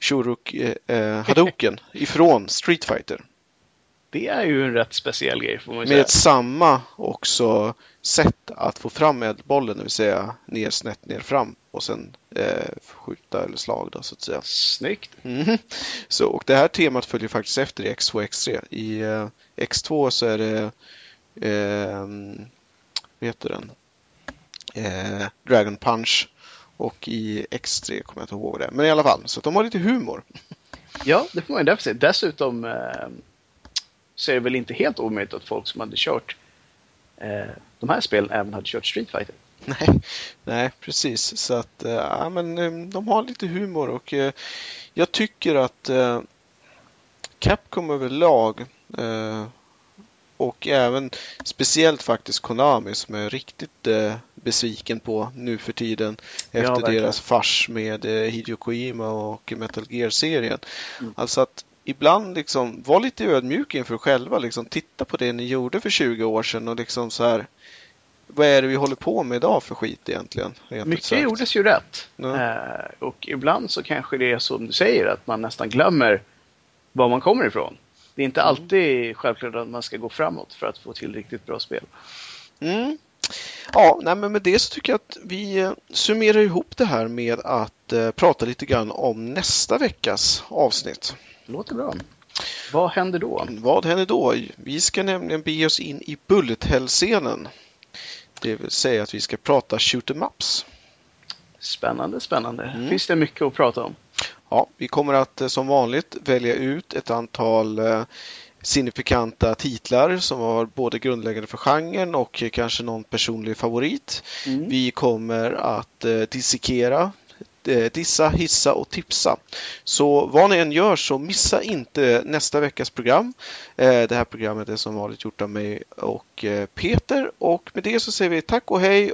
Shuruk eh, Hadoken <laughs> ifrån Street Fighter. Det är ju en rätt speciell grej får man säga. Med samma också sätt att få fram eldbollen, det vill säga ner snett, ner fram och sen eh, skjuta eller slag då, så att säga. Snyggt! Mm. Så, och det här temat följer faktiskt efter i X2 och X3. I eh, X2 så är det, eh, vad heter den? eh, Dragon Punch och i X3 kommer jag inte ihåg det. Men i alla fall, så de har lite humor. Ja, det får man ju säga. Dessutom eh, så är det väl inte helt omöjligt att folk som hade kört eh, de här spelen även hade kört Street Fighter. Nej, nej precis. Så att eh, ja, men, eh, de har lite humor och eh, jag tycker att eh, Capcom överlag eh, och även speciellt faktiskt Konami som är riktigt eh, besviken på nu för tiden efter verkligen. deras fars med eh, Hideo Kojima och Metal Gear-serien. Mm. Alltså att ibland liksom var lite ödmjuk inför själva. Liksom, titta på det ni gjorde för 20 år sedan och liksom så här. Vad är det vi håller på med idag för skit egentligen? Mycket sagt? gjordes ju rätt. Ja. Eh, och ibland så kanske det är som du säger att man nästan glömmer var man kommer ifrån. Det är inte alltid självklart att man ska gå framåt för att få till riktigt bra spel. Mm. Ja, nej, men med det så tycker jag att vi eh, summerar ihop det här med att eh, prata lite grann om nästa veckas avsnitt. Låter bra. Vad händer då? Vad händer då? Vi ska nämligen bege oss in i Bullet Hell-scenen. Det vill säga att vi ska prata shoot em ups. Spännande, spännande. Mm. Finns det mycket att prata om? Ja, vi kommer att eh, som vanligt välja ut ett antal eh, signifikanta titlar som var både grundläggande för genren och eh, kanske någon personlig favorit. Mm. Vi kommer att dissekera, Eh, dissa, hissa och tipsa. Så vad ni än gör så missa inte nästa veckas program. Eh, det här programmet är som vanligt gjort av mig och eh, Peter och med det så säger vi tack och hej